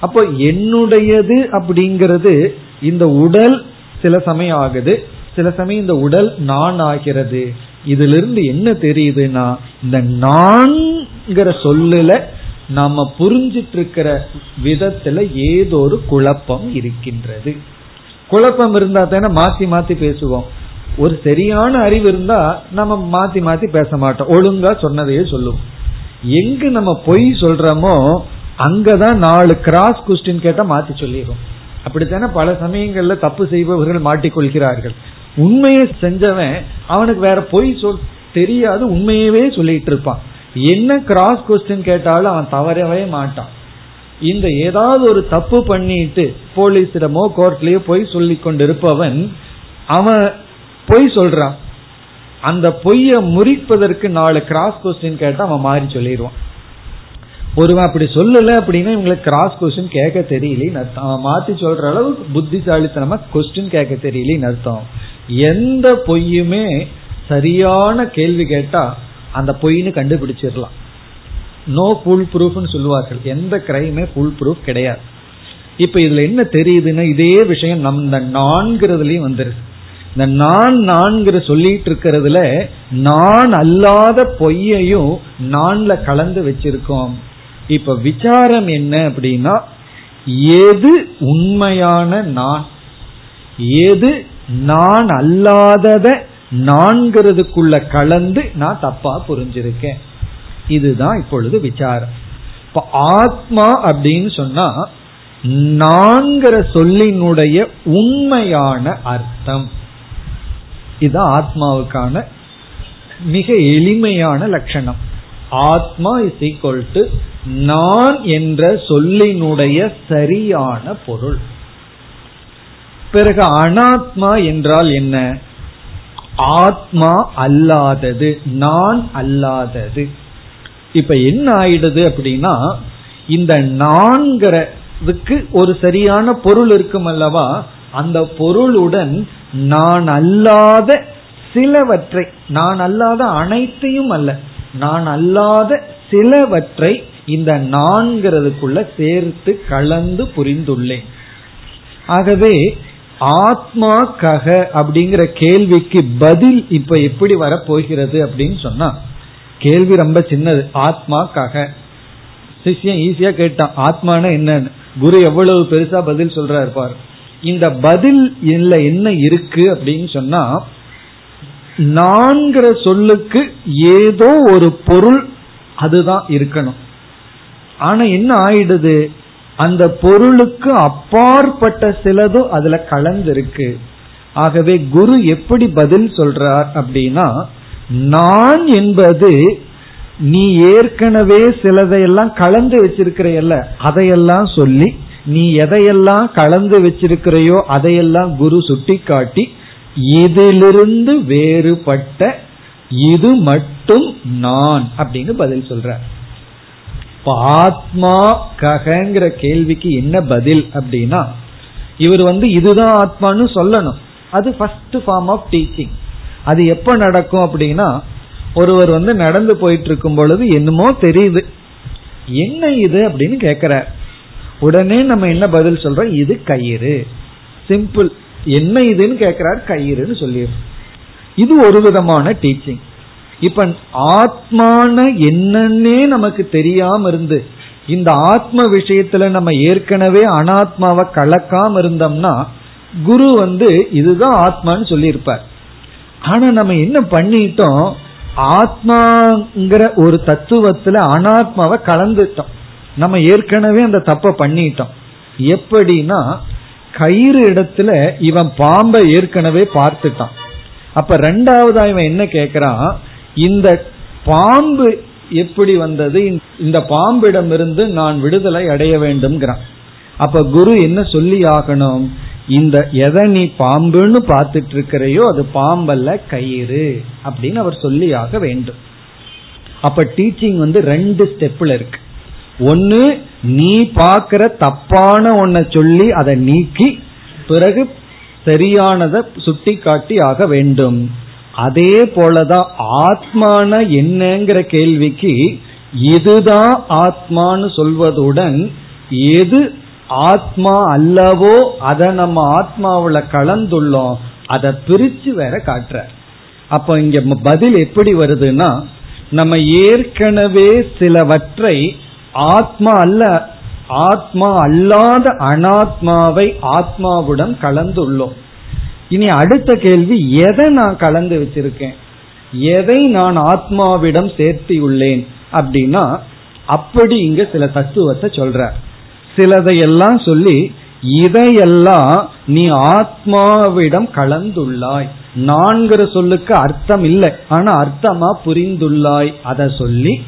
அப்போ என்னுடையது அப்படிங்கிறது இந்த உடல் சில சமயம் ஆகுது சில சமயம் இந்த உடல் நான் ஆகிறது. இதிலிருந்து என்ன தெரியுதுன்னா இந்த நான்கிற சொல்லுல நாம புரிஞ்சிட்டு இருக்கிற விதத்துல ஏதோ ஒரு குழப்பம் இருக்கின்றது. குழப்பம் இருந்தா தானே மாத்தி மாத்தி பேசுவோம். ஒரு சரியான அறிவு இருந்தா நம்ம மாத்தி மாத்தி பேச மாட்டோம். ஒழுங்கா சொன்னதையே சொல்லுவோம் எங்க நம்ம பொய் சொல்றோமோ அங்கதான் நாலு கிராஸ் கொஸ்டின் கேட்டா மாத்தி சொல்லிடுவோம் அப்படித்தானே பல சமயங்கள்ல தப்பு செய்பவர்கள் மாட்டிக்கொள்கிறார்கள். உண்மையை செஞ்சவன் அவனுக்கு வேற பொய் சொல் தெரியாது உண்மையவே சொல்லிட்டு இருப்பான். என்ன கிராஸ் கொஸ்டின் கேட்டாலும் அவன் தவறவே மாட்டான். இந்த ஏதாவது ஒரு தப்பு பண்ணிட்டு போலீஸிடமோ கோர்ட்லயோ பொய் சொல்லி கொண்டிருப்பவன் அவன் பொய் சொல்றான் அந்த பொய்ய முறிப்பதற்கு நாலு கிராஸ் கொஸ்டின் கேட்டா அவன் மாறி சொல்லிடுவான். ஒருவன் அப்படி சொல்லல அப்படின்னா இவங்களுக்கு கிராஸ் கொஸ்டின் கேட்க தெரியலன்னு அர்த்தம். அவன் மாத்தி சொல்ற அளவுக்கு புத்திசாலித்தனமா கொஸ்டின் கேட்க தெரியலன்னு அர்த்தம். எந்த பொய்யுமே சரியான கேள்வி கேட்டா அந்த பொய்னு கண்டுபிடிச்சிடலாம். நோ ஃபுல் ப்ரூஃப்னு சொல்லுவார்கள். எந்த கிரைமே ஃபுல் ப்ரூஃப் கிடையாது. இப்ப இதுல என்ன தெரியுதுன்னா இதே விஷயம் நம் இந்த நான்கிறதுலயும் வந்துருது. இந்த நான் நான்கிற சொல்லிட்டு இருக்கிறதுல நான் அல்லாத பொய்யையும் நான்ல கலந்து வச்சிருக்கோம். இப்ப விசாரம் என்ன அப்படின்னா எது உண்மையான நான்? எது நான் அல்லாதத நான்கிறதுக்குள்ள கலந்து நான் தப்பா புரிஞ்சிருக்கேன். இதுதான் இப்பொழுது விசாரம். இப்ப ஆத்மா அப்படின்னு சொன்னா நான்கிற சொல்லினுடைய உண்மையான அர்த்தம். இது ஆத்மாவுக்கான மிக எளிமையான லட்சணம். ஆத்மா இஸ் ஈக்வல் டு நான் என்ற சொல்லினுடைய சரியான பொருள். பிறகு அனாத்மா என்றால் என்ன? ஆத்மா அல்லாதது நான் அல்லாதது. இப்ப என்ன ஆயிடுது அப்படின்னா இந்த நான்கிறதுக்கு ஒரு சரியான பொருள் இருக்கும் அல்லவா? அந்த பொருளுடன் நான் அல்லாத சிலவற்றை நான் அல்லாத அனைத்தையும் அல்ல நான் அல்லாத சிலவற்றை இந்த நான்கிறதுக்குள்ள சேர்த்து கலந்து புரிந்துள்ளேன். ஆகவே ஆத்மா கக அப்படிங்கிற கேள்விக்கு பதில் இப்ப எப்படி வரப்போகிறது அப்படின்னு சொன்னா கேள்வி ரொம்ப சின்னது. ஆத்மா கக சிஷ்யம் ஈஸியா கேட்டான் ஆத்மான என்னன்னு? குரு எவ்வளவு பெருசா பதில் சொல்றாரு பாரு. இந்த பதில் இல்ல என்ன இருக்கு அப்படின்னு சொன்னா நான்கிற சொல்லுக்கு ஏதோ ஒரு பொருள் அதுதான் இருக்கணும். ஆனா என்ன ஆயிடுது? அந்த பொருளுக்கு அப்பாற்பட்ட சிலதும் அதுல கலந்திருக்கு. ஆகவே குரு எப்படி பதில் சொல்றார் அப்படின்னா நான் என்பது நீ ஏற்கனவே சிலதையெல்லாம் கலந்து வச்சிருக்கிறையல்ல அதையெல்லாம் சொல்லி நீ எதையெல்லாம் கலந்து வச்சிருக்கிறையோ அதையெல்லாம் குரு சுட்டிக்காட்டி இதிலிருந்து வேறுபட்ட இது மட்டும் நான் அப்படின்னு பதில் சொல்ற ஆத்மா ககங்கிற கேள்விக்கு என்ன பதில் அப்படின்னா இவர் வந்து இதுதான் ஆத்மான்னு சொல்லணும். அது ஃபர்ஸ்ட் ஃபார்ம் ஆஃப் டீச்சிங் அது எப்ப நடக்கும் அப்படின்னா ஒருவர் வந்து நடந்து போயிட்டு இருக்கும் பொழுது என்னமோ தெரியுது. என்ன இது அப்படின்னு கேக்குற உடனே நம்ம என்ன பதில் சொல்றோம்? இது கயிறு. சிம்பிள் என்ன இதுன்னு கேட்கிறார் கயிறுன்னு சொல்லிடுறோம். இது ஒரு விதமான டீச்சிங் இப்ப ஆத்மான என்னன்னே நமக்கு தெரியாம இருந்து இந்த ஆத்ம விஷயத்துல நம்ம ஏற்கனவே அனாத்மாவை கலக்காம இருந்தோம்னா குரு வந்து இதுதான் ஆத்மான்னு சொல்லியிருப்பார். ஆனா நம்ம என்ன பண்ணிட்டோம்? ஆத்மாங்கிற ஒரு தத்துவத்துல அனாத்மாவை கலந்துட்டோம். நம்ம ஏற்கனவே அந்த தப்ப பண்ணிட்டோம். எப்படின்னா கயிறு இடத்துல இவன் பாம்பை ஏற்கனவே பார்த்துட்டான். அப்ப ரெண்டாவதா இவன் என்ன கேக்குறான்? இந்த பாம்பு எப்படி வந்தது? இந்த பாம்பிடமிருந்து நான் விடுதலை அடைய வேண்டும்ங்கிறான். அப்ப குரு என்ன சொல்லி ஆகணும்? இந்த எதை நீ பாம்புன்னு பார்த்துட்டு இருக்கிறையோ அது பாம்பல்ல கயிறு அப்படின்னு அவர் சொல்லி ஆக வேண்டும். அப்ப டீச்சிங் வந்து ரெண்டு ஸ்டெப்ல இருக்கு. ஒன்னு நீ பாக்குற தப்பான ஒன்ன சொல்லி அதை நீக்கி பிறகு சரியானதை சுட்டி காட்டி ஆக வேண்டும். அதே போலதான் ஆத்மான என்னங்கிற கேள்விக்கு இதுதான் ஆத்மான்னு சொல்வதுடன் எது ஆத்மா அல்லவோ அதை நம்ம ஆத்மாவில் கலந்துள்ளோம் அதை பிரிச்சு வேற காட்டுற. அப்ப இங்க பதில் எப்படி வருதுன்னா நம்ம ஏற்கனவே சிலவற்றை ஆத்மா அல்ல. ஆத்மா அல்லாத அனாத்மாவை ஆத்மாவுடன் கலந்துள்ளோம். இனி அடுத்த கேள்வி எதை நான் கலந்து வச்சிருக்கேன்? எதை நான் ஆத்மாவிடம் சேர்த்தியுள்ளேன்? அப்படின்னா அப்படி இங்க சில தத்துவத்தை சொல்ற. சிலதையெல்லாம் சொல்லி இதையெல்லாம் நீ ஆத்மாவிடம் கலந்துள்ளாய். நான்கிற சொல்லுக்கு அர்த்தம் இல்லை. ஆனா அர்த்தமா புரிந்துள்ளாய். அதை சொல்லி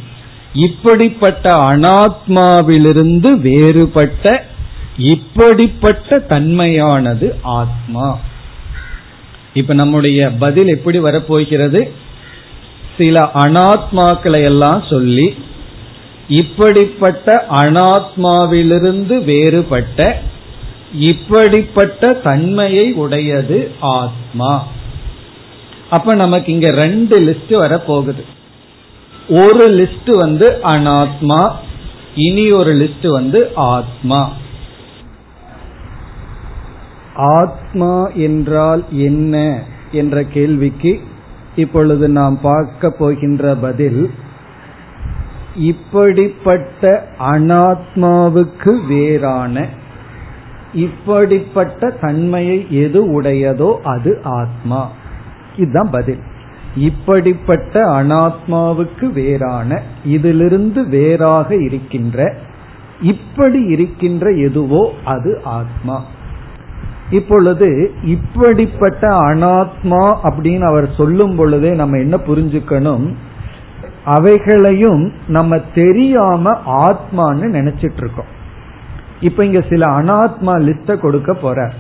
இப்படிப்பட்ட அனாத்மாவிலிருந்து வேறுபட்ட இப்படிப்பட்ட தன்மையானது ஆத்மா. இப்ப நம்முடைய பதில் எப்படி வரப்போகிறது? சில அனாத்மாக்களை எல்லாம் சொல்லி இப்படிப்பட்ட அனாத்மாவிலிருந்து வேறுபட்ட இப்படிப்பட்ட தன்மையை உடையது ஆத்மா. அப்ப நமக்கு இங்க ரெண்டு லிஸ்ட் வரப்போகுது. ஒரு லிஸ்ட் வந்து அனாத்மா இனி ஒரு லிஸ்ட் வந்து ஆத்மா. ஆத்மா என்றால் என்ன என்ற கேள்விக்கு இப்பொழுது நாம் பார்க்க போகின்ற பதில் இப்படிப்பட்ட அனாத்மாவுக்கு வேறான இப்படிப்பட்ட தன்மையை எது உடையதோ அது ஆத்மா. இதுதான் பதில். இப்படிப்பட்ட அனாத்மாவுக்கு வேறான இதிலிருந்து வேறாக இருக்கின்ற இப்படி இருக்கின்ற எதுவோ அது ஆத்மா. இப்பொழுது இப்படிப்பட்ட அனாத்மா அப்படின்னு அவர் சொல்லும் பொழுதே நம்ம என்ன புரிஞ்சுக்கணும்? அவைகளையும் நம்ம தெரியாம ஆத்மான்னு நினைச்சிட்டு இருக்கோம் இப்ப இங்க சில அனாத்மா லிஸ்ட கொடுக்க போற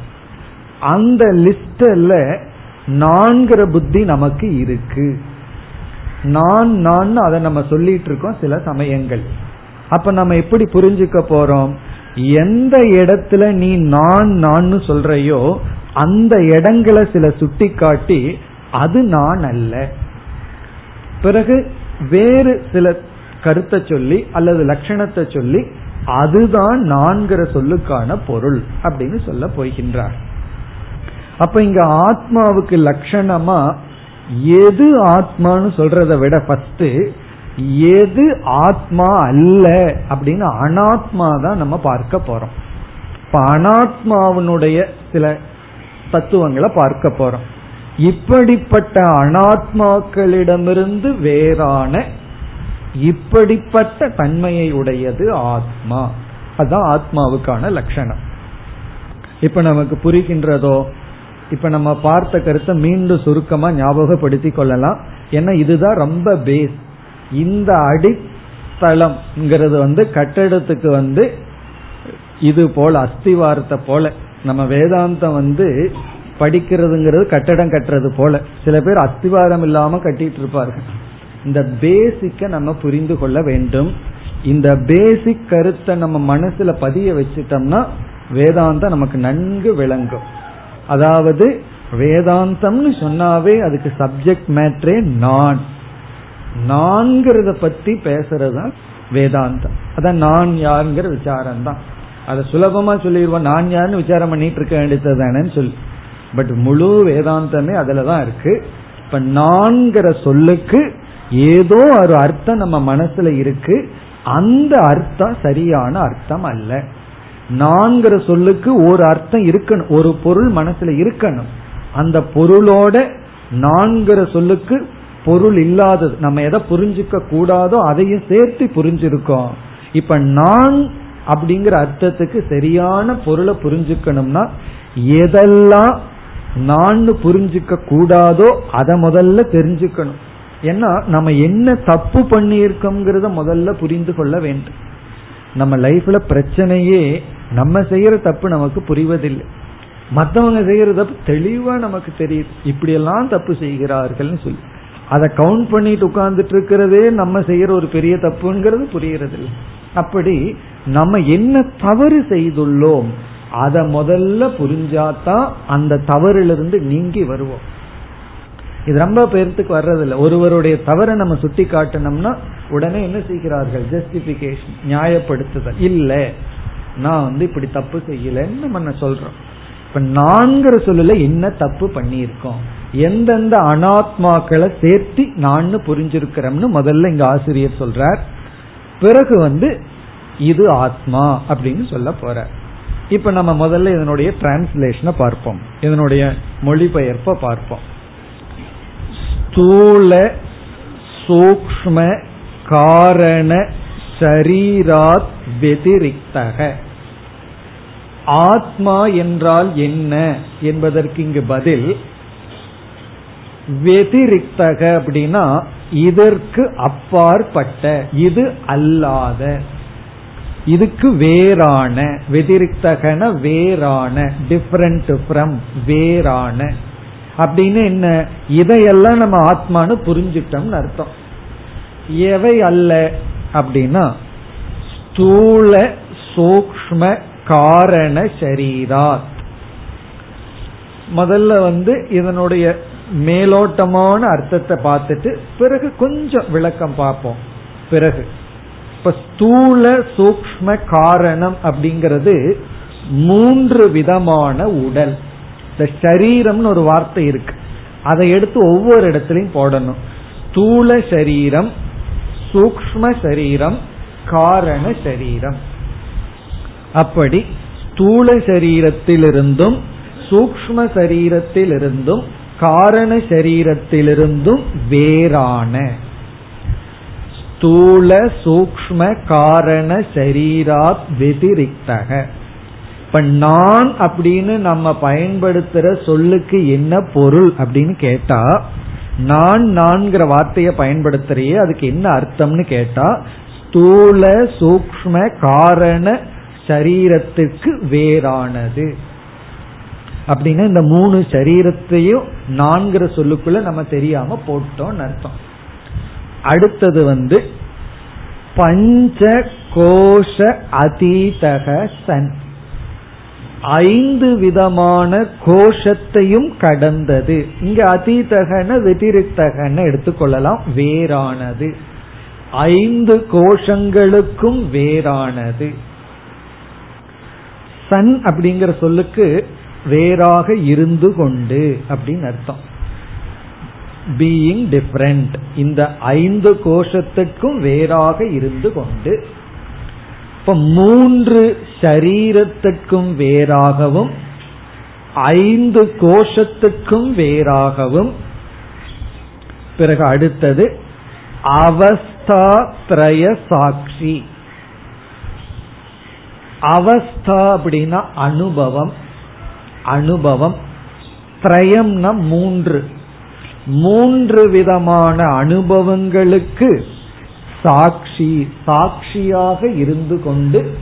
அந்த லிஸ்ட்ல நான்கிற புத்தி நமக்கு இருக்கு. நான் நான் அதை நம்ம சொல்லிட்டு இருக்கோம் சில சமயங்கள். அப்ப நம்ம எப்படி புரிஞ்சுக்க போறோம்? எந்த இடத்துல நீ நான் நான் சொல்றையோ அந்த இடங்களை சில சுட்டி காட்டி அது நான் அல்ல. பிறகு வேறு சில கருத்தை சொல்லி அல்லது லட்சணத்தை சொல்லி அதுதான் நான்கிற சொல்லுக்கான பொருள் அப்படின்னு சொல்ல போகின்றார். அப்ப இங்க ஆத்மாவுக்கு லட்சணமா எது ஆத்மான்னு சொல்றத விட ஃபர்ஸ்ட் எது ஆத்மா அல்ல அப்படின்னு அனாத்மா தான் நம்ம பார்க்க போறோம். இப்ப அனாத்மாவினுடைய சில தத்துவங்களை பார்க்க போறோம். இப்படிப்பட்ட அனாத்மாக்களிடமிருந்து வேறான இப்படிப்பட்ட தன்மையை உடையது ஆத்மா. அதுதான் ஆத்மாவுக்கான லட்சணம். இப்ப நமக்கு புரிகின்றதோ இப்ப நம்ம பார்த்த கருத்தை மீண்டும் சுருக்கமா ஞாபகப்படுத்தி கொள்ளலாம். ஏன்னா இதுதான் ரொம்ப பேஸ் இந்த அடித்தளம்ங்கிறது வந்து கட்டடத்துக்கு வந்து இது போல அஸ்திவாரத்தை போல. நம்ம வேதாந்தம் வந்து படிக்கிறதுங்கிறது கட்டடம் கட்டுறது போல. சில பேர் அஸ்திவாரம் இல்லாம கட்டிட்டு இருப்பார்கள். இந்த பேசிக்க நம்ம புரிந்து கொள்ள வேண்டும். இந்த பேசிக் கருத்தை நம்ம மனசுல பதிய வச்சுட்டோம்னா வேதாந்தம் நமக்கு நன்கு விளங்கும். அதாவது வேதாந்தம்னு சொன்னாவே அதுக்கு சப்ஜெக்ட் மேட்ரே நான். நான்கிறத பத்தி பேசுறதுதான் வேதாந்தம். அதான் நான் யாருங்கிற விசாரம் தான் அதை சுலபமா சொல்லிடுவோம். நான் யாருன்னு விசாரம் பண்ணிட்டு இருக்க வேண்டியது தானேன்னு சொல்லி. பட் முழு வேதாந்தமே அதுலதான் இருக்கு. இப்ப நான்கிற சொல்லுக்கு ஏதோ ஒரு அர்த்தம் நம்ம மனசுல இருக்கு. அந்த அர்த்தம் சரியான அர்த்தம் அல்ல. நான்கிற சொல்லுக்கு ஒரு அர்த்தம் இருக்கணும். ஒரு பொருள் மனசுல இருக்கணும். அந்த பொருளோட நான்கிற சொல்லுக்கு பொருள் இல்லாதது. நம்ம எதை புரிஞ்சுக்க கூடாதோ அதையும் சேர்த்து புரிஞ்சிருக்கோம். இப்ப நான் அப்படிங்கிற அர்த்தத்துக்கு சரியான பொருளை புரிஞ்சுக்கணும்னா எதெல்லாம் நான் புரிஞ்சுக்க கூடாதோ அதை முதல்ல தெரிஞ்சுக்கணும். ஏன்னா நம்ம என்ன தப்பு பண்ணியிருக்கோங்கிறத முதல்ல புரிந்து கொள்ள வேண்டும். நம்ம லைஃப்ல பிரச்சனையே நம்ம செய்யற தப்பு நமக்கு புரிவதில்லை. மற்றவங்க செய்யற தப்பு தெளிவா நமக்கு தெரியுது. இப்படியெல்லாம் தப்பு செய்கிறார்கள்னு சொல்லி. அதை கவுண்ட் பண்ணிட்டு உட்கார்ந்துட்டு இருக்கிறதே நம்ம செய்யற ஒரு பெரிய தப்புங்கிறது புரியறது இல்லை அப்படி நம்ம என்ன தவறு செய்துள்ளோம் அதை முதல்ல புரிஞ்சாதான் அந்த தவறிலிருந்து நீங்கி வருவோம். இது ரொம்ப பேர்த்துக்கு வர்றதில்ல. ஒருவருடைய தவறை நம்ம சுட்டி காட்டணும்னா உடனே என்ன செய்கிறார்கள்? ஜஸ்டிபிகேஷன் நியாயப்படுத்துதல். இல்லை. நான் வந்து இப்படி தப்பு செய்யலன்னு நம்ம சொல்றோம். இப்ப நான்கிற சொல்லல என்ன தப்பு பண்ணியிருக்கோம்? எந்தெந்த அனாத்மாக்களை சேர்த்து நான் புரிஞ்சிருக்கிறோம்னு முதல்ல இங்க ஆசிரியர் சொல்றார். பிறகு வந்து இது ஆத்மா அப்படின்னு சொல்ல போற இப்ப நம்ம முதல்ல இதனுடைய டிரான்ஸ்லேஷனை பார்ப்போம். இதனுடைய மொழிபெயர்ப்ப பார்ப்போம். ஸ்தூல சூக்ம காரண சரீராத் வெதிரிக்தக. ஆத்மா என்றால் என்ன என்பதற்கு இங்கு பதில் வெதிரிக்தக அப்படின்னா இதற்கு அப்பாற்பட்ட இது அல்லாத இதுக்கு வேறான வெதிரிக்தகன வேறான டிஃபரண்ட் ஃப்ரம் வேறான. அப்படின்னு என்ன? இதையெல்லாம் நம்ம ஆத்மானு புரிஞ்சிட்டோம்னு அர்த்தம். எவை அல்ல அப்படின்னா ஸ்தூல சூக்ம காரண சரீரா முதல்ல வந்து இதனுடைய மேலோட்டமான அர்த்தத்தை பார்த்துட்டு பிறகு கொஞ்சம் விளக்கம் பார்ப்போம். பிறகு இப்ப ஸ்தூல சூக்ம காரணம் அப்படிங்கிறது மூன்று விதமான உடல். இந்த சரீரம்னு ஒரு வார்த்தை இருக்கு. அதை எடுத்து ஒவ்வொரு இடத்துலையும் போடணும். ஸ்தூல சரீரம் சூக்ம சரீரம் காரண சரீரம் அப்படி ஸ்தூல சரீரத்திலிருந்தும் சூக்ம சரீரத்திலிருந்தும் காரண சரீரத்திலிருந்தும் வேறான. ஸ்தூல சூக்ம காரண சரீராத் வெதிரிக்தக. இப்ப நான் அப்படின்னு நம்ம பயன்படுத்துற சொல்லுக்கு என்ன பொருள் அப்படின்னு கேட்டா நான் நான்கிற வார்த்தையை பயன்படுத்துறியே அதுக்கு என்ன அர்த்தம்னு கேட்டா ஸ்தூல சூக்ம காரண சரீரத்துக்கு வேறானது. அப்படின்னா இந்த மூணு சரீரத்தையும் நான்கிற சொல்லுக்குள்ள நம்ம தெரியாம போட்டோம் அர்த்தம். அடுத்தது வந்து பஞ்ச கோஷ அதீதக சன். ஐந்து விதமான கோஷத்தையும் கடந்தது. இங்க அதீதகன வெதிரித்தகன எடுத்துக்கொள்ளலாம். வேறானது. ஐந்து கோஷங்களுக்கும் வேறானது. சன் அப்படிங்கிற சொல்லுக்கு வேறாக இருந்து கொண்டு அப்படின்னு அர்த்தம். பீயிங் டிஃப்ரெண்ட் இந்த ஐந்து கோஷத்துக்கும் வேறாக இருந்து கொண்டு. இப்ப மூன்று சரீரத்துக்கும் வேறாகவும் ஐந்து கோஷத்துக்கும் வேறாகவும். பிறகு அடுத்தது அவஸ்தா திரய சாட்சி. அவஸ்தா அப்படின்னா அனுபவம். அனுபவம். திரயம்னா மூன்று. மூன்று விதமான அனுபவங்களுக்கு சாட்சி சாட்சியாக இருந்து கொண்டு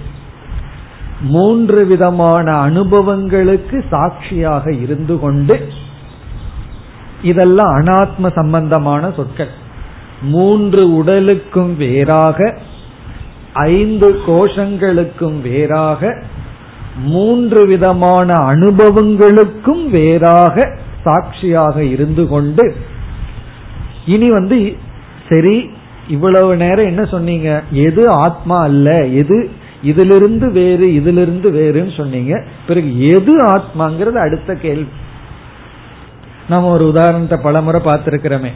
மூன்று விதமான அனுபவங்களுக்கு சாட்சியாக இருந்து கொண்டு இதெல்லாம் அனாத்ம சம்பந்தமான சொற்கள். மூன்று உடலுக்கும் வேறாக ஐந்து கோஷங்களுக்கும் வேறாக மூன்று விதமான அனுபவங்களுக்கும் வேறாக சாட்சியாக இருந்து கொண்டு இனி வந்து சரி இவ்வளவு நேரம் என்ன சொன்னீங்க? எது ஆத்மா அல்ல? எது இதிலிருந்து வேறு இதிலிருந்து வேறுன்னு சொன்னீங்க. பிறகு எது ஆத்மாங்கிறது அடுத்த கேள்வி. நம்ம ஒரு உதாரணத்தை பலமுறை பார்த்திருக்கிறோமே.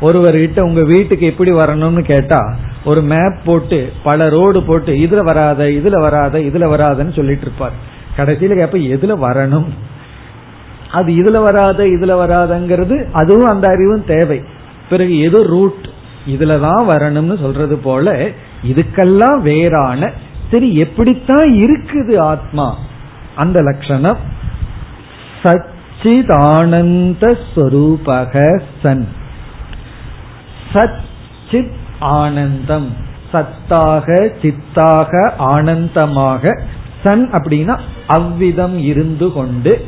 ஒருவர்கிட்ட உங்க வீட்டுக்கு எப்படி வரணும்னு கேட்டா ஒரு மேப் போட்டு பல ரோடு போட்டு இதுல வராத இதுல வராத இதுல வராதன்னு சொல்லிட்டு இருப்பார். கடைசியில கேப்ப எதுல வரணும்? அது இதுல வராத இதுல வராதங்கிறது அதுவும் அந்த அறிவும் தேவை. பிறகு எது ரூட் இதுலதான் வரணும்னு சொல்றது போல இதுக்கெல்லாம் வேறான சரி எப்படித்தான் இருக்குது ஆத்மா? அந்த லட்சணம் சச்சிதானந்த ஸ்வரூபக சன். சத் சித் ஆனந்தம். சத்தாக சித்தாக ஆனந்தமாக. சன் அப்படின்னா அவ்விதம் இருந்து கொண்டு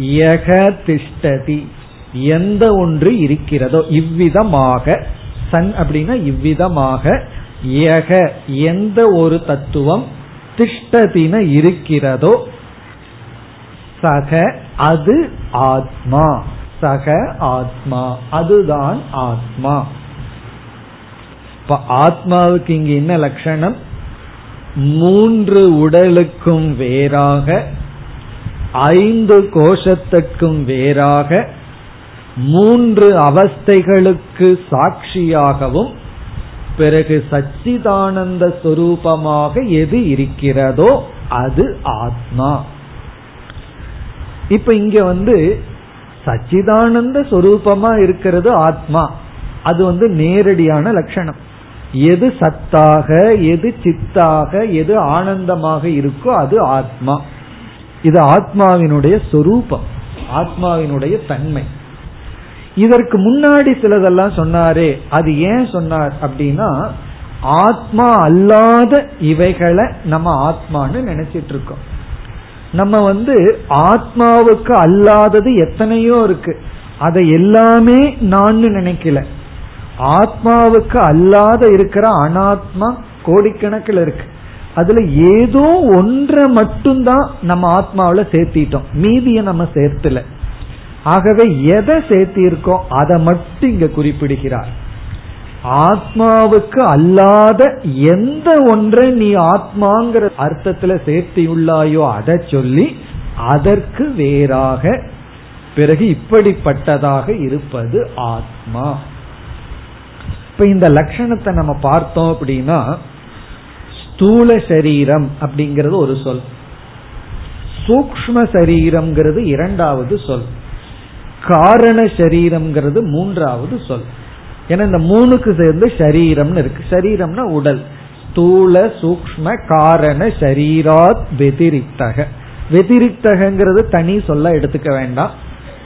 யக திஷ்டதி. எந்த ஒன்று இருக்கிறதோ இவ்விதமாக. சன் அப்படின்னா இவ்விதமாக. யக எந்த ஒரு தத்துவம் திஷ்டதின இருக்கிறதோ சக அது ஆத்மா. சக ஆத்மா. அதுதான் ஆத்மா. இப்ப ஆத்மாவுக்கு இங்க என்ன லட்சணம்? மூன்று உடலுக்கும் வேறாக ஐந்து கோஷத்துக்கும் வேறாக மூன்று அவஸ்தைகளுக்கு சாட்சியாகவும் பிறகு சச்சிதானந்த சொரூபமாக எது இருக்கிறதோ அது ஆத்மா. இப்ப இங்க வந்து சச்சிதானந்த சொரூபமா இருக்கிறது ஆத்மா. அது வந்து நேரடியான லட்சணம். எது சத்தாக எது சித்தாக எது ஆனந்தமாக இருக்கோ அது ஆத்மா. இது ஆத்மாவினுடைய சொரூபம் ஆத்மாவினுடைய தன்மை. இதற்கு முன்னாடி சிலதெல்லாம் சொன்னாரே அது ஏன் சொன்னார் அப்படின்னா ஆத்மா அல்லாத இவைகளை நம்ம ஆத்மான்னு நினைச்சிட்டு இருக்கோம். நம்ம வந்து ஆத்மாவுக்கு அல்லாதது எத்தனையோ இருக்கு. அதை எல்லாமே நான் நினைக்கல. ஆத்மாவுக்கு அல்லாத இருக்கிற அனாத்மா கோடிக்கணக்கில் இருக்கு. அதுல ஏதோ ஒன்றை மட்டும்தான் நம்ம ஆத்மாவில சேர்த்திட்டோம். மீதிய நம்ம சேர்த்துல. ஆகவே எதை சேர்த்திருக்கோ அதை மட்டும் இங்க குறிப்பிடுகிறார். ஆத்மாவுக்கு அல்லாத எந்த ஒன்றை நீ ஆத்மாங்கிற அர்த்தத்துல சேர்த்தியுள்ளாயோ அதை சொல்லி அதற்கு வேறாக பிறகு இப்படிப்பட்டதாக இருப்பது ஆத்மா. இப்ப இந்த லட்சணத்தை நம்ம பார்த்தோம் அப்படின்னா ஸ்தூல சரீரம் அப்படிங்கிறது ஒரு சொல். சூக்ம சரீரம்ங்கிறது இரண்டாவது சொல். காரண சரீரம்ங்கிறது மூன்றாவது சொல். ஏன்னா இந்த மூணுக்கு சேர்ந்து சரீரம்னு இருக்கு. சரீரம்னா உடல். ஸ்தூல சூக்ம காரண சரீராத் வெதிரிக்தக. வெதிரிக்தகங்கிறது தனி சொல்ல எடுத்துக்க வேண்டாம்.